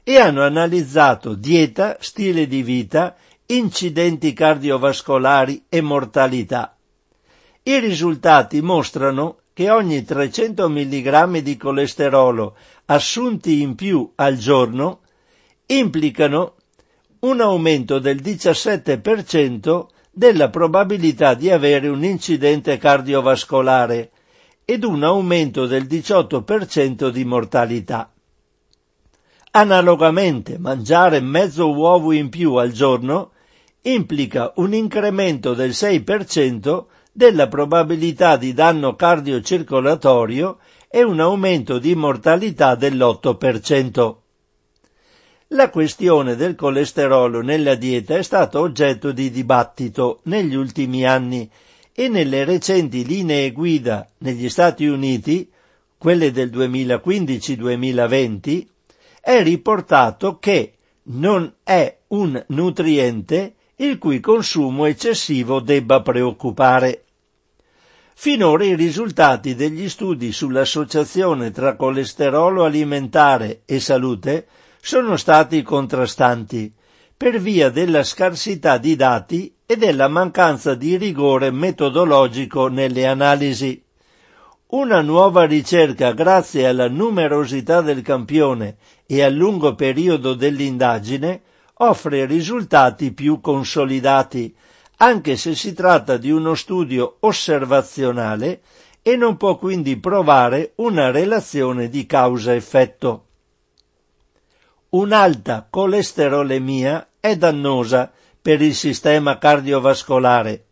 e hanno analizzato dieta, stile di vita, incidenti cardiovascolari e mortalità. I risultati mostrano che ogni 300 mg di colesterolo assunti in più al giorno implicano un aumento del 17% della probabilità di avere un incidente cardiovascolare ed un aumento del 18% di mortalità. Analogamente, mangiare mezzo uovo in più al giorno implica un incremento del 6% della probabilità di danno cardiocircolatorio e un aumento di mortalità dell'8%. La questione del colesterolo nella dieta è stata oggetto di dibattito negli ultimi anni e nelle recenti linee guida negli Stati Uniti, quelle del 2015-2020, è riportato che non è un nutriente il cui consumo eccessivo debba preoccupare. Finora i risultati degli studi sull'associazione tra colesterolo alimentare e salute sono stati contrastanti per via della scarsità di dati e della mancanza di rigore metodologico nelle analisi. Una nuova ricerca, grazie alla numerosità del campione e al lungo periodo dell'indagine, offre risultati più consolidati, anche se si tratta di uno studio osservazionale e non può quindi provare una relazione di causa-effetto. Un'alta colesterolemia è dannosa per il sistema cardiovascolare.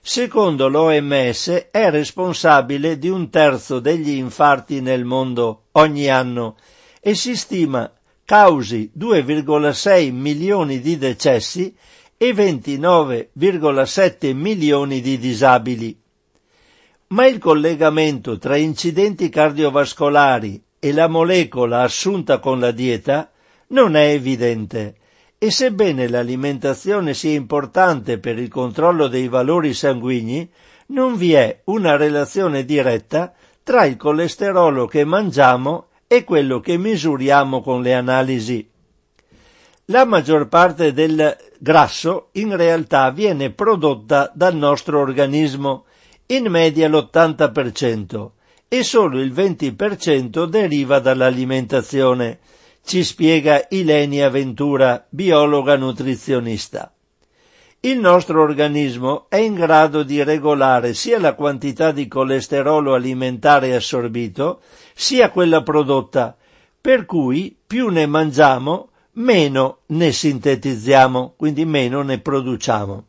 Secondo l'OMS è responsabile di un terzo degli infarti nel mondo ogni anno e si stima causi 2,6 milioni di decessi e 29,7 milioni di disabili. Ma il collegamento tra incidenti cardiovascolari e la molecola assunta con la dieta non è evidente e sebbene l'alimentazione sia importante per il controllo dei valori sanguigni, non vi è una relazione diretta tra il colesterolo che mangiamo è quello che misuriamo con le analisi. La maggior parte del grasso in realtà viene prodotta dal nostro organismo, in media l'80%, e solo il 20% deriva dall'alimentazione, ci spiega Ilenia Ventura, biologa nutrizionista. Il nostro organismo è in grado di regolare sia la quantità di colesterolo alimentare assorbito, sia quella prodotta, per cui più ne mangiamo, meno ne sintetizziamo, quindi meno ne produciamo.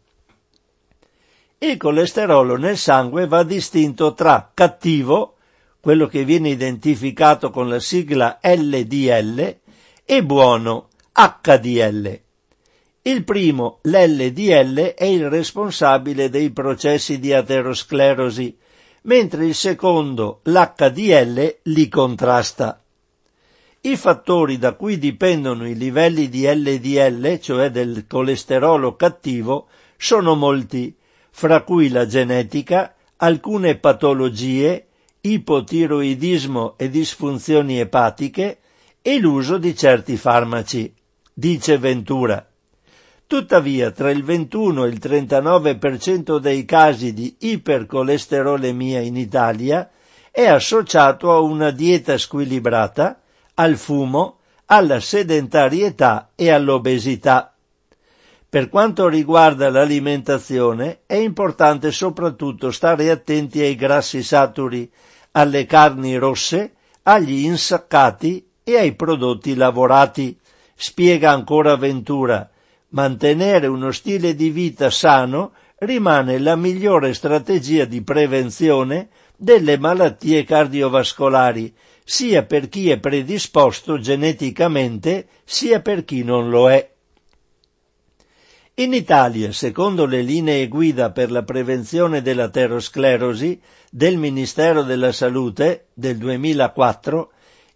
Il colesterolo nel sangue va distinto tra cattivo, quello che viene identificato con la sigla LDL, e buono, HDL. Il primo, l'LDL, è il responsabile dei processi di aterosclerosi, mentre il secondo, l'HDL, li contrasta. I fattori da cui dipendono i livelli di LDL, cioè del colesterolo cattivo, sono molti, fra cui la genetica, alcune patologie, ipotiroidismo e disfunzioni epatiche e l'uso di certi farmaci, dice Ventura. Tuttavia, tra il 21 e il 39% dei casi di ipercolesterolemia in Italia è associato a una dieta squilibrata, al fumo, alla sedentarietà e all'obesità. Per quanto riguarda l'alimentazione, è importante soprattutto stare attenti ai grassi saturi, alle carni rosse, agli insaccati e ai prodotti lavorati. Spiega ancora Ventura, mantenere uno stile di vita sano rimane la migliore strategia di prevenzione delle malattie cardiovascolari, sia per chi è predisposto geneticamente, sia per chi non lo è. In Italia, secondo le linee guida per la prevenzione dell'aterosclerosi del Ministero della Salute del 2004,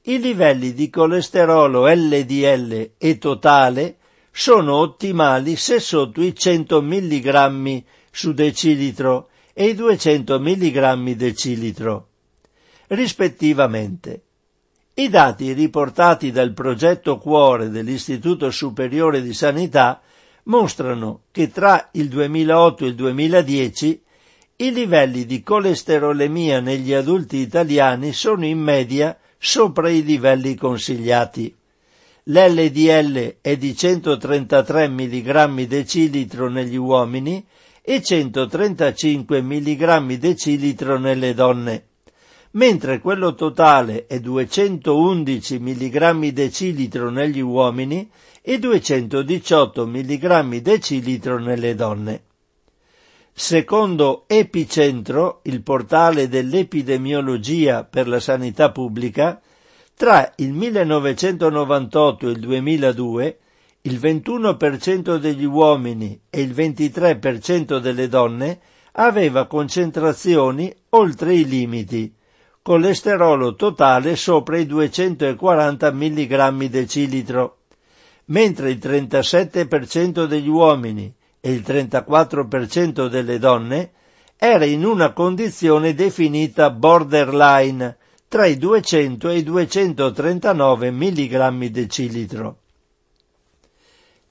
i livelli di colesterolo LDL e totale sono ottimali se sotto i 100 mg su decilitro e i 200 mg decilitro, rispettivamente. I dati riportati dal progetto Cuore dell'Istituto Superiore di Sanità mostrano che tra il 2008 e il 2010 i livelli di colesterolemia negli adulti italiani sono in media sopra i livelli consigliati. L'LDL è di 133 mg decilitro negli uomini e 135 mg decilitro nelle donne, mentre quello totale è 211 mg decilitro negli uomini e 218 mg decilitro nelle donne. Secondo Epicentro, il portale dell'epidemiologia per la sanità pubblica, tra il 1998 e il 2002 il 21% degli uomini e il 23% delle donne aveva concentrazioni oltre i limiti, colesterolo totale sopra i 240 mg decilitro, mentre il 37% degli uomini e il 34% delle donne era in una condizione definita borderline tra i 200 e i 239 mg decilitro.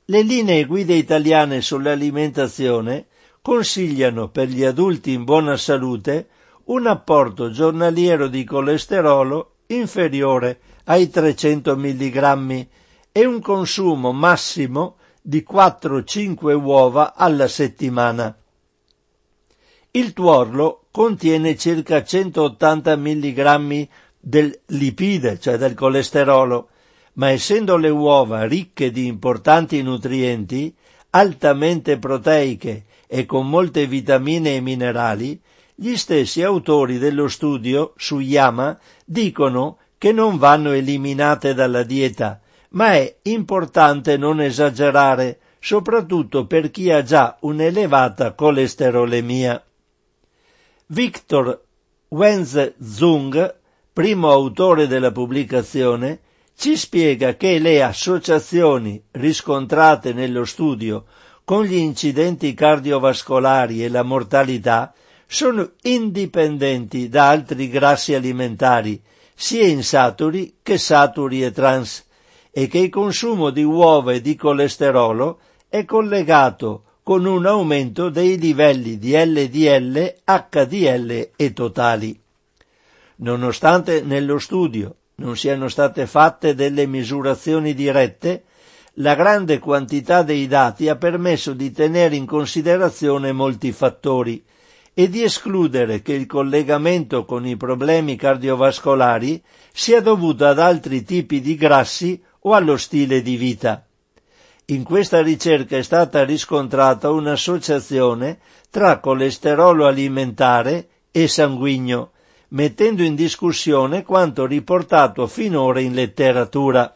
Le linee guida italiane sull'alimentazione consigliano per gli adulti in buona salute un apporto giornaliero di colesterolo inferiore ai 300 mg e un consumo massimo di 4-5 uova alla settimana. Il tuorlo contiene circa 180 mg del lipide, cioè del colesterolo, ma essendo le uova ricche di importanti nutrienti, altamente proteiche e con molte vitamine e minerali, gli stessi autori dello studio su Yama dicono che non vanno eliminate dalla dieta, ma è importante non esagerare, soprattutto per chi ha già un'elevata colesterolemia. Victor Wenzung, primo autore della pubblicazione, ci spiega che le associazioni riscontrate nello studio con gli incidenti cardiovascolari e la mortalità sono indipendenti da altri grassi alimentari, sia insaturi che saturi e trans, e che il consumo di uova e di colesterolo è collegato con un aumento dei livelli di LDL, HDL e totali. Nonostante nello studio non siano state fatte delle misurazioni dirette, la grande quantità dei dati ha permesso di tenere in considerazione molti fattori e di escludere che il collegamento con i problemi cardiovascolari sia dovuto ad altri tipi di grassi o allo stile di vita. In questa ricerca è stata riscontrata un'associazione tra colesterolo alimentare e sanguigno, mettendo in discussione quanto riportato finora in letteratura.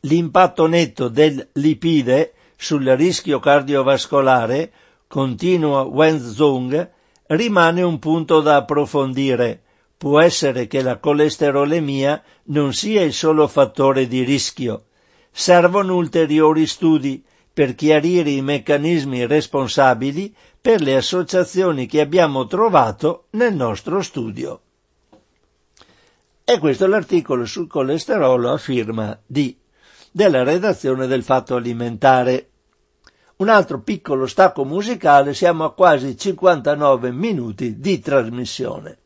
L'impatto netto del lipide sul rischio cardiovascolare, continua Wenzhong, rimane un punto da approfondire, Può essere che la colesterolemia non sia il solo fattore di rischio. Servono ulteriori studi per chiarire i meccanismi responsabili per le associazioni che abbiamo trovato nel nostro studio. E questo è l'articolo sul colesterolo a firma di della redazione del Fatto Alimentare. Un altro piccolo stacco musicale, siamo a quasi 59 minuti di trasmissione.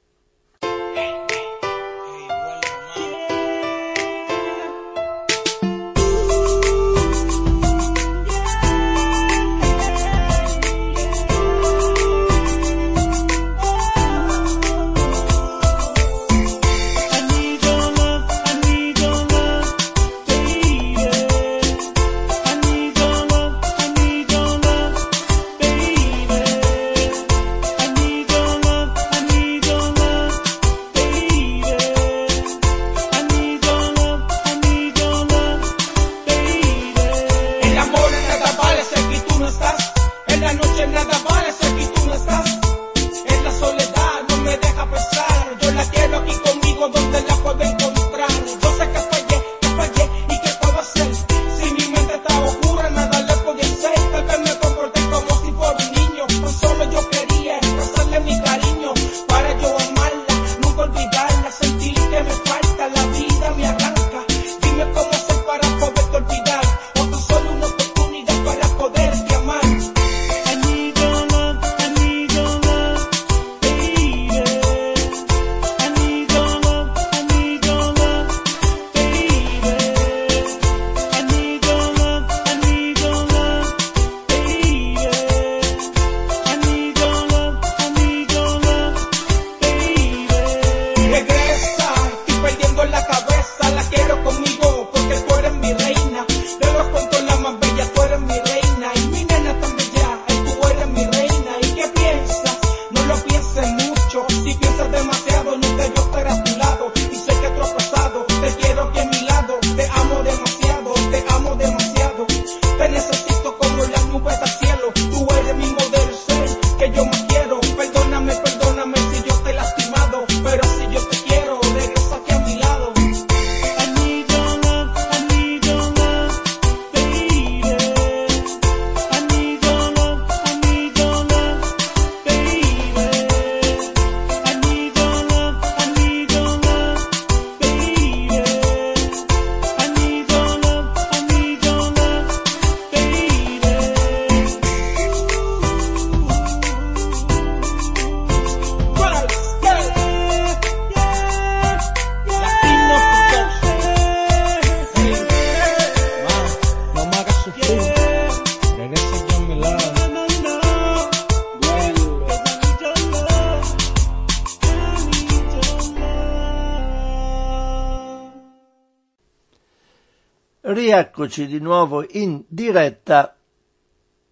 Rieccoci di nuovo in diretta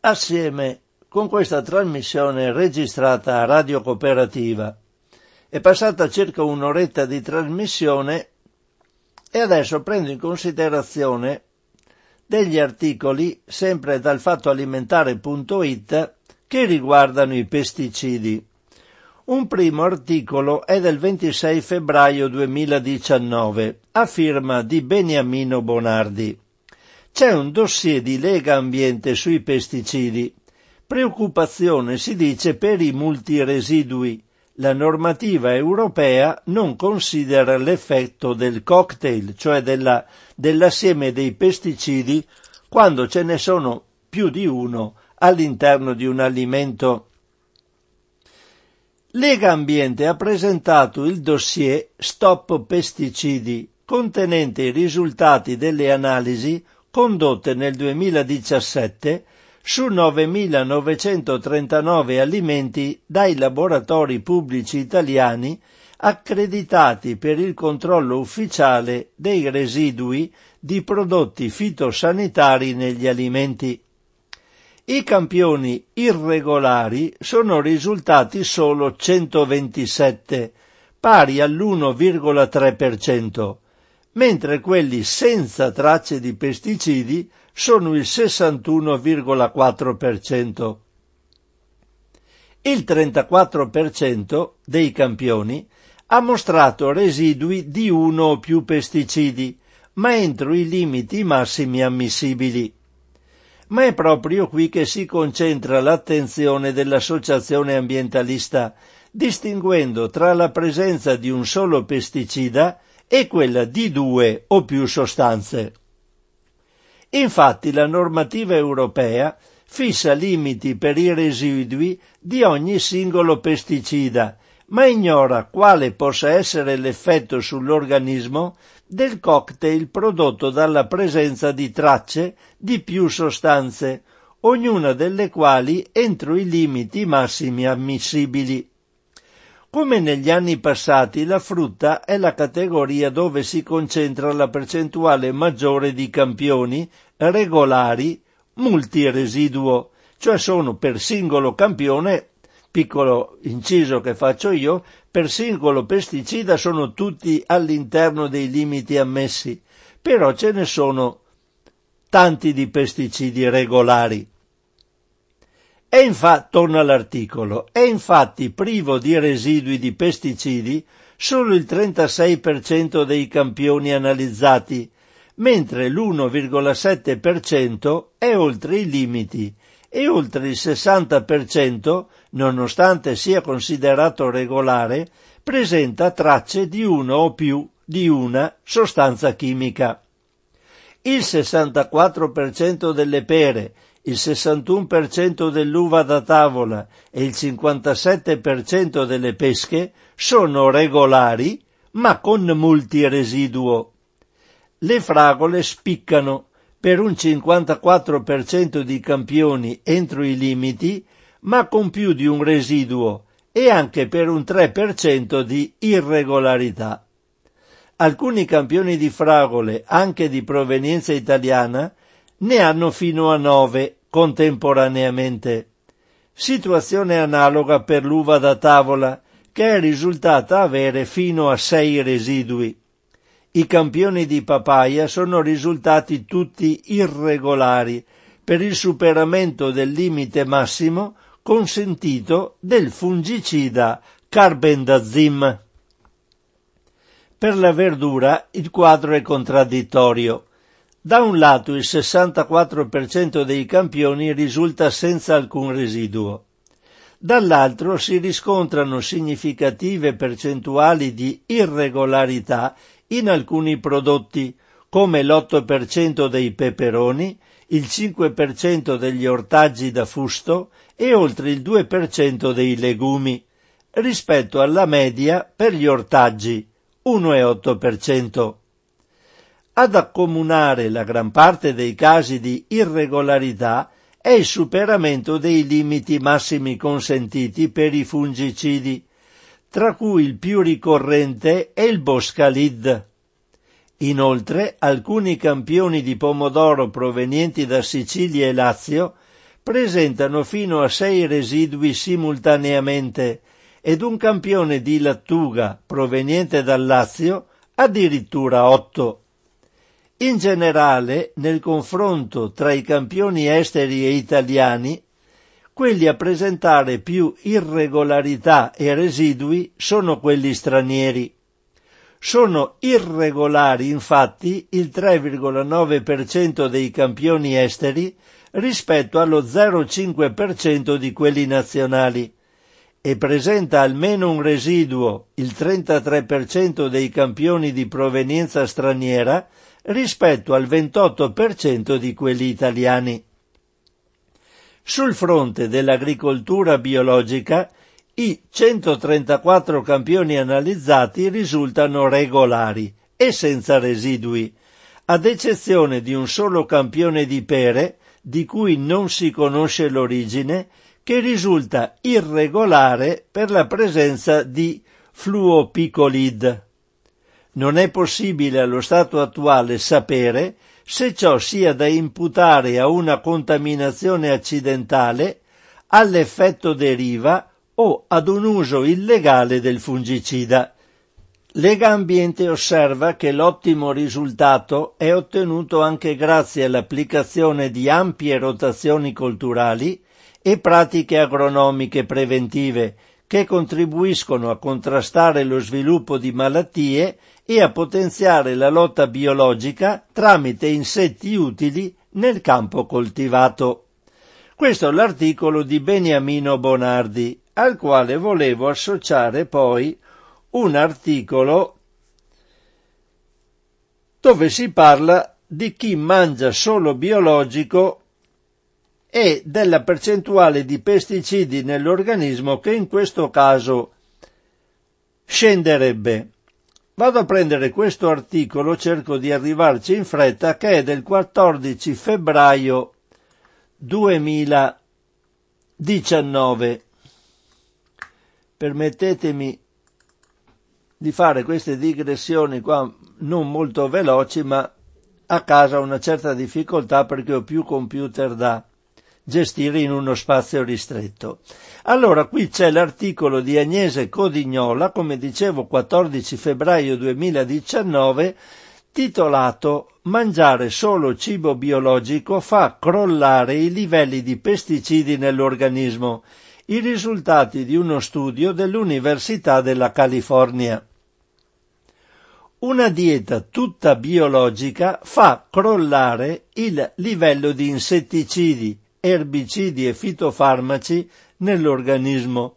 assieme con questa trasmissione registrata a Radio Cooperativa. È passata circa un'oretta di trasmissione e adesso prendo in considerazione degli articoli sempre dal fattoalimentare.it che riguardano i pesticidi. Un primo articolo è del 26 febbraio 2019 a firma di Beniamino Bonardi. C'è un dossier di Lega Ambiente sui pesticidi. Preoccupazione si dice per i multiresidui. La normativa europea non considera l'effetto del cocktail, cioè della, dell'assieme dei pesticidi, quando ce ne sono più di uno all'interno di un alimento Lega Ambiente ha presentato il dossier Stop Pesticidi, contenente i risultati delle analisi condotte nel 2017 su 9.939 alimenti dai laboratori pubblici italiani accreditati per il controllo ufficiale dei residui di prodotti fitosanitari negli alimenti. I campioni irregolari sono risultati solo 127, pari all'1,3%, mentre quelli senza tracce di pesticidi sono il 61,4%. Il 34% dei campioni ha mostrato residui di uno o più pesticidi, ma entro i limiti massimi ammissibili ma è proprio qui che si concentra l'attenzione dell'associazione ambientalista, distinguendo tra la presenza di un solo pesticida e quella di due o più sostanze. Infatti la normativa europea fissa limiti per i residui di ogni singolo pesticida, ma ignora quale possa essere l'effetto sull'organismo del cocktail prodotto dalla presenza di tracce di più sostanze, ognuna delle quali entro i limiti massimi ammissibili. Come negli anni passati, la frutta è la categoria dove si concentra la percentuale maggiore di campioni regolari multiresiduo, cioè sono per singolo campione piccolo inciso che faccio io, per singolo pesticida sono tutti all'interno dei limiti ammessi, però ce ne sono tanti di pesticidi regolari. È infatti, torna all'articolo, è infatti privo di residui di pesticidi solo il 36% dei campioni analizzati, mentre l'1,7% è oltre i limiti e oltre il 60%, nonostante sia considerato regolare, presenta tracce di uno o più di una sostanza chimica. Il 64% delle pere, il 61% dell'uva da tavola e il 57% delle pesche sono regolari, ma con multiresiduo. Le fragole spiccano per un 54% di campioni entro i limiti, ma con più di un residuo e anche per un 3% di irregolarità. Alcuni campioni di fragole, anche di provenienza italiana, ne hanno fino a 9 contemporaneamente. Situazione analoga per l'uva da tavola, che è risultata avere fino a 6 residui. I campioni di papaya sono risultati tutti irregolari per il superamento del limite massimo consentito del fungicida carbendazim. Per la verdura il quadro è contraddittorio. Da un lato il 64% dei campioni risulta senza alcun residuo. Dall'altro si riscontrano significative percentuali di irregolarità in alcuni prodotti, come l'8% dei peperoni, il 5% degli ortaggi da fusto e oltre il 2% dei legumi, rispetto alla media per gli ortaggi, 1,8%. Ad accomunare la gran parte dei casi di irregolarità è il superamento dei limiti massimi consentiti per i fungicidi, tra cui il più ricorrente è il Boscalid. Inoltre, alcuni campioni di pomodoro provenienti da Sicilia e Lazio presentano fino a sei residui simultaneamente ed un campione di lattuga proveniente dal Lazio addirittura otto. In generale, nel confronto tra i campioni esteri e italiani, quelli a presentare più irregolarità e residui sono quelli stranieri. Sono irregolari infatti il 3,9% dei campioni esteri rispetto allo 0,5% di quelli nazionali e presenta almeno un residuo il 33% dei campioni di provenienza straniera rispetto al 28% di quelli italiani. Sul fronte dell'agricoltura biologica, i 134 campioni analizzati risultano regolari e senza residui, ad eccezione di un solo campione di pere, di cui non si conosce l'origine, che risulta irregolare per la presenza di fluopicolid. Non è possibile allo stato attuale sapere se ciò sia da imputare a una contaminazione accidentale, all'effetto deriva o ad un uso illegale del fungicida. Lega Ambiente osserva che l'ottimo risultato è ottenuto anche grazie all'applicazione di ampie rotazioni colturali e pratiche agronomiche preventive che contribuiscono a contrastare lo sviluppo di malattie e a potenziare la lotta biologica tramite insetti utili nel campo coltivato. Questo è l'articolo di Beniamino Bonardi, al quale volevo associare poi un articolo dove si parla di chi mangia solo biologico e della percentuale di pesticidi nell'organismo che in questo caso scenderebbe. Vado a prendere questo articolo, cerco di arrivarci in fretta, che è del 14 febbraio 2019. Permettetemi di fare queste digressioni qua non molto veloci, ma a casa ho una certa difficoltà perché ho più computer da gestire in uno spazio ristretto. Allora, qui c'è l'articolo di Agnese Codignola, come dicevo, 14 febbraio 2019, titolato Mangiare solo cibo biologico fa crollare i livelli di pesticidi nell'organismo, i risultati di uno studio dell'Università della California. Una dieta tutta biologica fa crollare il livello di insetticidi, erbicidi e fitofarmaci nell'organismo.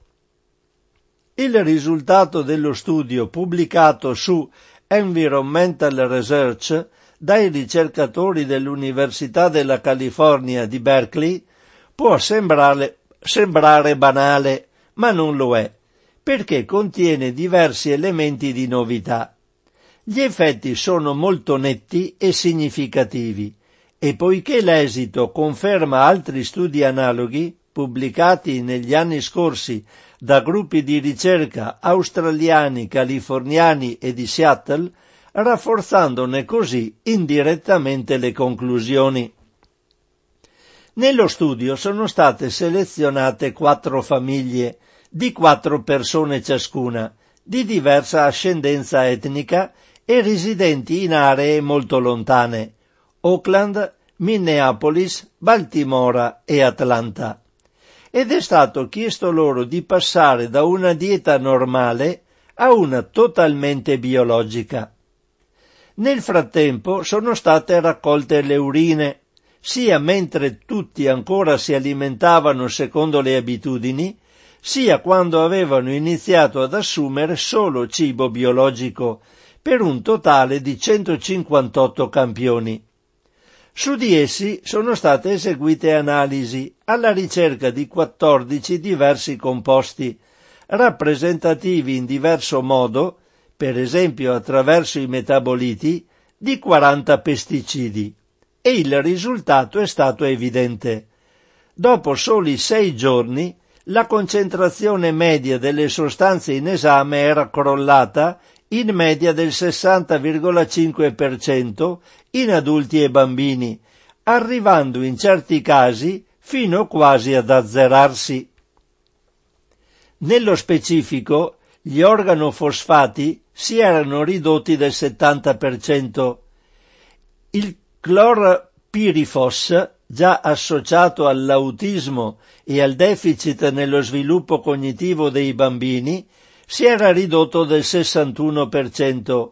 Il risultato dello studio pubblicato su Environmental Research dai ricercatori dell'Università della California di Berkeley può sembrare, sembrare banale, ma non lo è, perché contiene diversi elementi di novità. Gli effetti sono molto netti e significativi e poiché l'esito conferma altri studi analoghi pubblicati negli anni scorsi da gruppi di ricerca australiani, californiani e di Seattle, rafforzandone così indirettamente le conclusioni. Nello studio sono state selezionate quattro famiglie di quattro persone ciascuna, di diversa ascendenza etnica e residenti in aree molto lontane, Oakland, Minneapolis, Baltimora e Atlanta. Ed è stato chiesto loro di passare da una dieta normale a una totalmente biologica. Nel frattempo sono state raccolte le urine, sia mentre tutti ancora si alimentavano secondo le abitudini, sia quando avevano iniziato ad assumere solo cibo biologico, per un totale di 158 campioni. Su di essi sono state eseguite analisi alla ricerca di 14 diversi composti, rappresentativi in diverso modo, per esempio attraverso i metaboliti, di 40 pesticidi. E il risultato è stato evidente. Dopo soli sei giorni, la concentrazione media delle sostanze in esame era crollata in media del 60,5% in adulti e bambini, arrivando in certi casi fino quasi ad azzerarsi. Nello specifico, gli organofosfati si erano ridotti del 70%. Il clorpirifos, già associato all'autismo e al deficit nello sviluppo cognitivo dei bambini, si era ridotto del 61%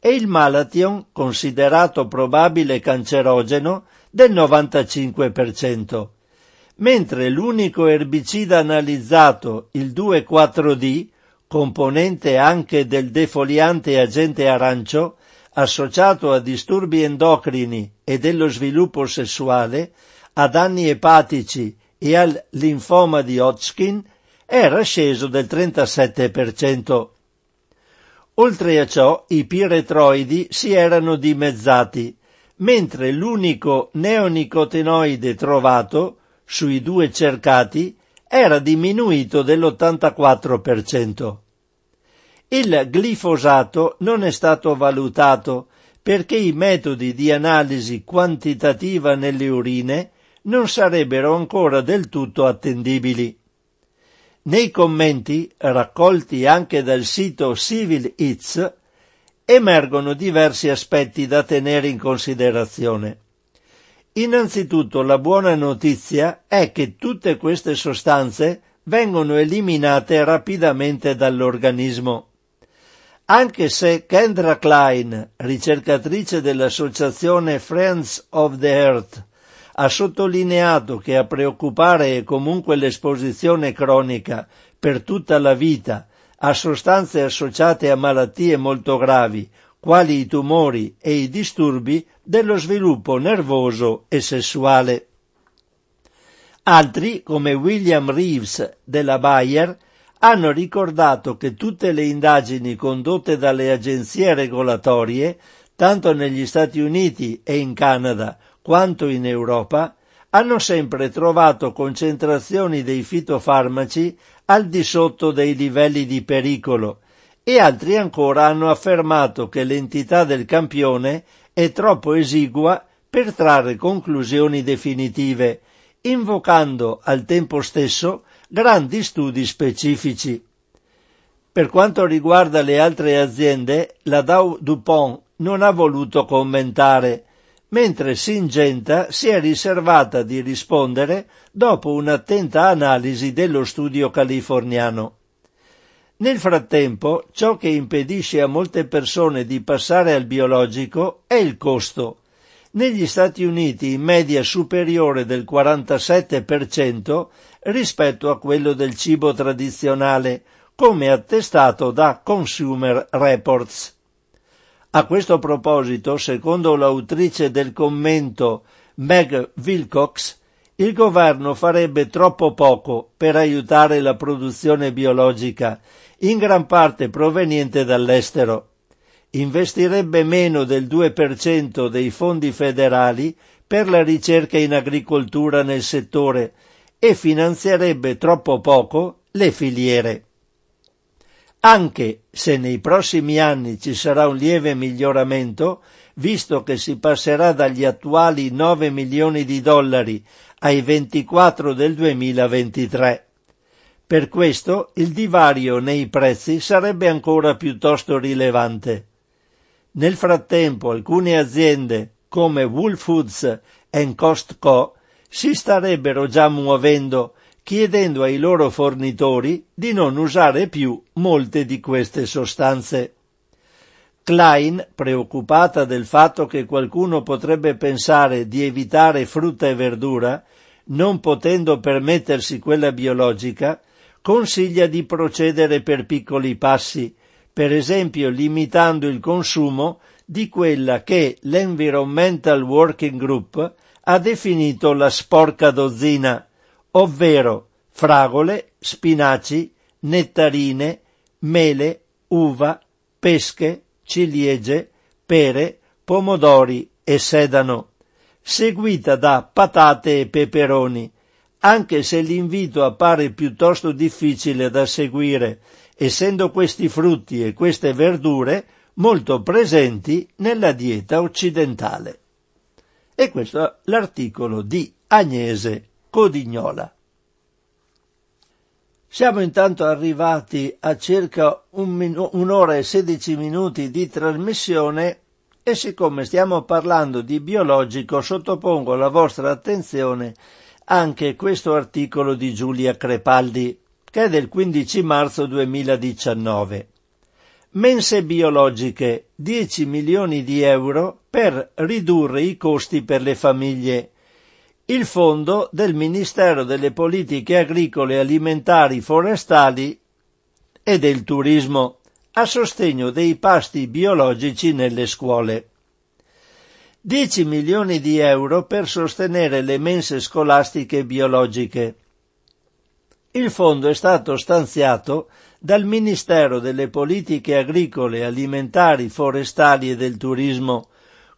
e il Malation, considerato probabile cancerogeno, del 95%, mentre l'unico erbicida analizzato, il 2,4-D, componente anche del defoliante agente arancio, associato a disturbi endocrini e dello sviluppo sessuale, a danni epatici e al linfoma di Hodgkin, era sceso del 37%. Oltre a ciò, i piretroidi si erano dimezzati, mentre l'unico neonicotinoide trovato, sui due cercati, era diminuito dell'84%. Il glifosato non è stato valutato perché i metodi di analisi quantitativa nelle urine non sarebbero ancora del tutto attendibili. Nei commenti, raccolti anche dal sito Civil Eats, emergono diversi aspetti da tenere in considerazione. Innanzitutto la buona notizia è che tutte queste sostanze vengono eliminate rapidamente dall'organismo. Anche se Kendra Klein, ricercatrice dell'associazione Friends of the Earth, ha sottolineato che a preoccupare è comunque l'esposizione cronica per tutta la vita a sostanze associate a malattie molto gravi, quali i tumori e i disturbi dello sviluppo nervoso e sessuale. Altri, come William Reeves della Bayer, hanno ricordato che tutte le indagini condotte dalle agenzie regolatorie, tanto negli Stati Uniti e in Canada quanto in Europa, hanno sempre trovato concentrazioni dei fitofarmaci al di sotto dei livelli di pericolo e altri ancora hanno affermato che l'entità del campione è troppo esigua per trarre conclusioni definitive, invocando al tempo stesso grandi studi specifici. Per quanto riguarda le altre aziende, la Dow DuPont non ha voluto commentare, mentre Singenta si è riservata di rispondere dopo un'attenta analisi dello studio californiano. Nel frattempo, ciò che impedisce a molte persone di passare al biologico è il costo. Negli Stati Uniti in media superiore del 47% rispetto a quello del cibo tradizionale, come attestato da Consumer Reports. A questo proposito, secondo l'autrice del commento Meg Wilcox, il governo farebbe troppo poco per aiutare la produzione biologica, in gran parte proveniente dall'estero. Investirebbe meno del 2% dei fondi federali per la ricerca in agricoltura nel settore e finanzierebbe troppo poco le filiere. Anche se nei prossimi anni ci sarà un lieve miglioramento, visto che si passerà dagli attuali 9 milioni di dollari ai 24 del 2023. Per questo il divario nei prezzi sarebbe ancora piuttosto rilevante. Nel frattempo alcune aziende come Wool Foods e Costco si starebbero già muovendo chiedendo ai loro fornitori di non usare più molte di queste sostanze. Klein, preoccupata del fatto che qualcuno potrebbe pensare di evitare frutta e verdura, non potendo permettersi quella biologica, consiglia di procedere per piccoli passi, per esempio limitando il consumo di quella che l'Environmental Working Group ha definito la sporca dozzina, ovvero fragole, spinaci, nettarine, mele, uva, pesche, ciliegie, pere, pomodori e sedano, seguita da patate e peperoni, anche se l'invito appare piuttosto difficile da seguire, essendo questi frutti e queste verdure molto presenti nella dieta occidentale. E questo è l'articolo di Agnese Codignola. Siamo intanto arrivati a circa un minu- un'ora e sedici minuti di trasmissione e siccome stiamo parlando di biologico sottopongo alla vostra attenzione anche questo articolo di Giulia Crepaldi che è del 15 marzo 2019. Mense biologiche 10 milioni di euro per ridurre i costi per le famiglie il fondo del Ministero delle Politiche Agricole, Alimentari, Forestali e del Turismo a sostegno dei pasti biologici nelle scuole. 10 milioni di euro per sostenere le mense scolastiche biologiche. Il fondo è stato stanziato dal Ministero delle Politiche Agricole, Alimentari, Forestali e del Turismo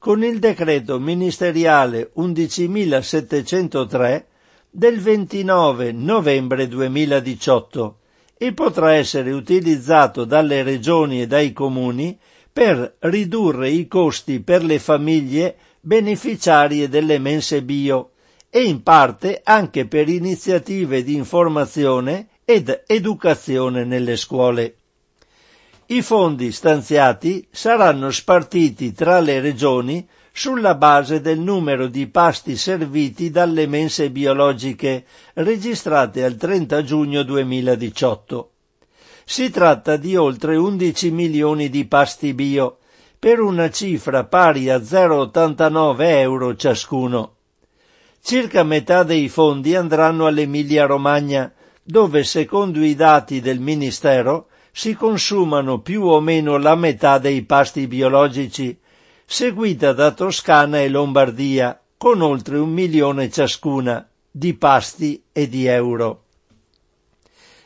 con il decreto ministeriale 11.703 del 29 novembre 2018 e potrà essere utilizzato dalle regioni e dai comuni per ridurre i costi per le famiglie beneficiarie delle mense bio e in parte anche per iniziative di informazione ed educazione nelle scuole. I fondi stanziati saranno spartiti tra le regioni sulla base del numero di pasti serviti dalle mense biologiche registrate al 30 giugno 2018. Si tratta di oltre 11 milioni di pasti bio, per una cifra pari a 0,89 euro ciascuno. Circa metà dei fondi andranno all'Emilia Romagna, dove secondo i dati del Ministero si consumano più o meno la metà dei pasti biologici, seguita da Toscana e Lombardia, con oltre un milione ciascuna di pasti e di euro.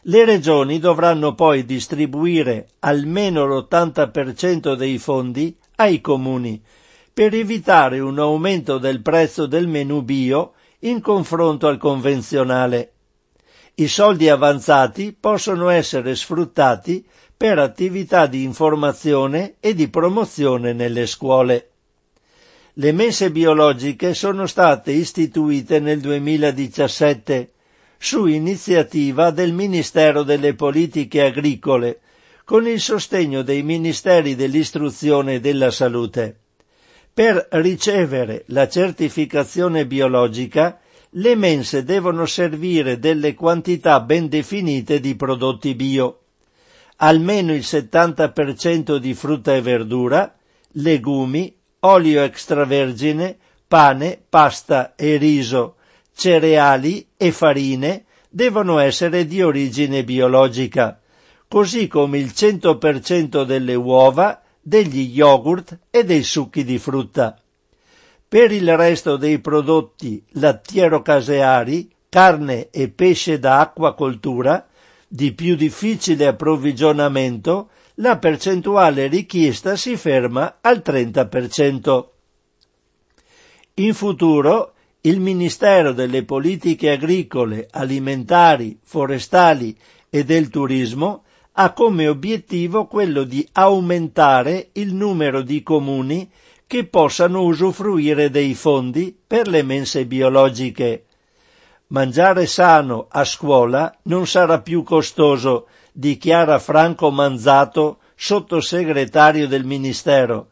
Le regioni dovranno poi distribuire almeno l'80% dei fondi ai comuni per evitare un aumento del prezzo del menù bio in confronto al convenzionale i soldi avanzati possono essere sfruttati per attività di informazione e di promozione nelle scuole. Le messe biologiche sono state istituite nel 2017 su iniziativa del Ministero delle Politiche Agricole, con il sostegno dei Ministeri dell'Istruzione e della Salute. Per ricevere la certificazione biologica, le mense devono servire delle quantità ben definite di prodotti bio, almeno il 70% di frutta e verdura, legumi, olio extravergine, pane, pasta e riso, cereali e farine devono essere di origine biologica, così come il 100% delle uova, degli yogurt e dei succhi di frutta. Per il resto dei prodotti lattiero-caseari, carne e pesce da acquacoltura, di più difficile approvvigionamento, la percentuale richiesta si ferma al 30%. In futuro il Ministero delle Politiche Agricole, Alimentari, Forestali e del Turismo ha come obiettivo quello di aumentare il numero di comuni che possano usufruire dei fondi per le mense biologiche. Mangiare sano a scuola non sarà più costoso, dichiara Franco Manzato, sottosegretario del Ministero.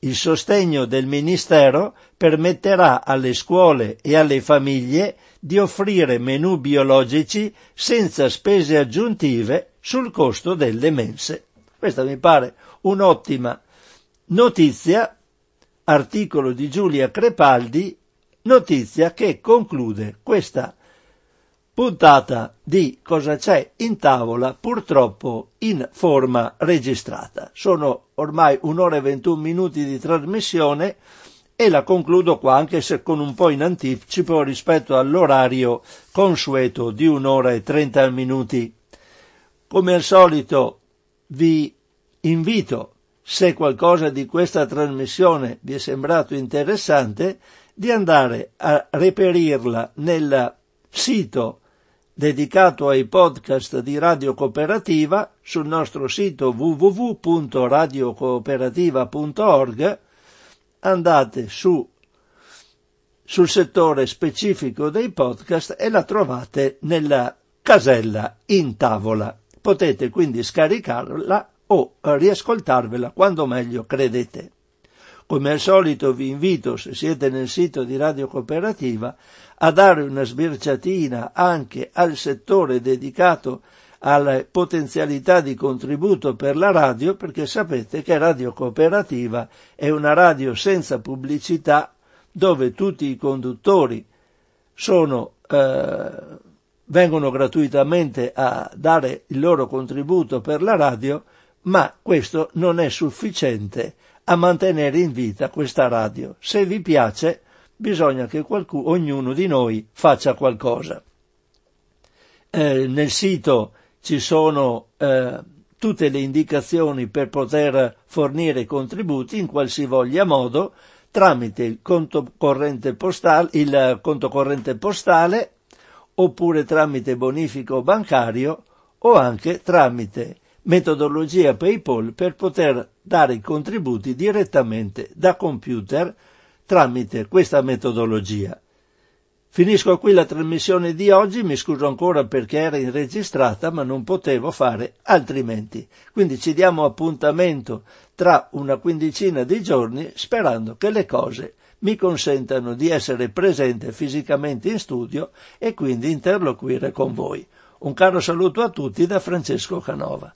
Il sostegno del Ministero permetterà alle scuole e alle famiglie di offrire menù biologici senza spese aggiuntive sul costo delle mense. Questa mi pare un'ottima notizia articolo di Giulia Crepaldi, notizia che conclude questa puntata di Cosa c'è in tavola, purtroppo in forma registrata. Sono ormai un'ora e 21 minuti di trasmissione e la concludo qua anche se con un po' in anticipo rispetto all'orario consueto di un'ora e 30 minuti. Come al solito vi invito se qualcosa di questa trasmissione vi è sembrato interessante, di andare a reperirla nel sito dedicato ai podcast di Radio Cooperativa sul nostro sito www.radiocooperativa.org andate su sul settore specifico dei podcast e la trovate nella casella in tavola. Potete quindi scaricarla o riascoltarvela quando meglio credete. Come al solito vi invito, se siete nel sito di Radio Cooperativa, a dare una sbirciatina anche al settore dedicato alle potenzialità di contributo per la radio, perché sapete che Radio Cooperativa è una radio senza pubblicità dove tutti i conduttori sono, eh, vengono gratuitamente a dare il loro contributo per la radio ma questo non è sufficiente a mantenere in vita questa radio. Se vi piace, bisogna che qualcuno, ognuno di noi faccia qualcosa. Eh, nel sito ci sono eh, tutte le indicazioni per poter fornire contributi in qualsivoglia modo tramite il conto corrente postale, il conto corrente postale oppure tramite bonifico bancario o anche tramite metodologia PayPal per poter dare i contributi direttamente da computer tramite questa metodologia. Finisco qui la trasmissione di oggi, mi scuso ancora perché era registrata ma non potevo fare altrimenti. Quindi ci diamo appuntamento tra una quindicina di giorni sperando che le cose mi consentano di essere presente fisicamente in studio e quindi interloquire con voi. Un caro saluto a tutti da Francesco Canova.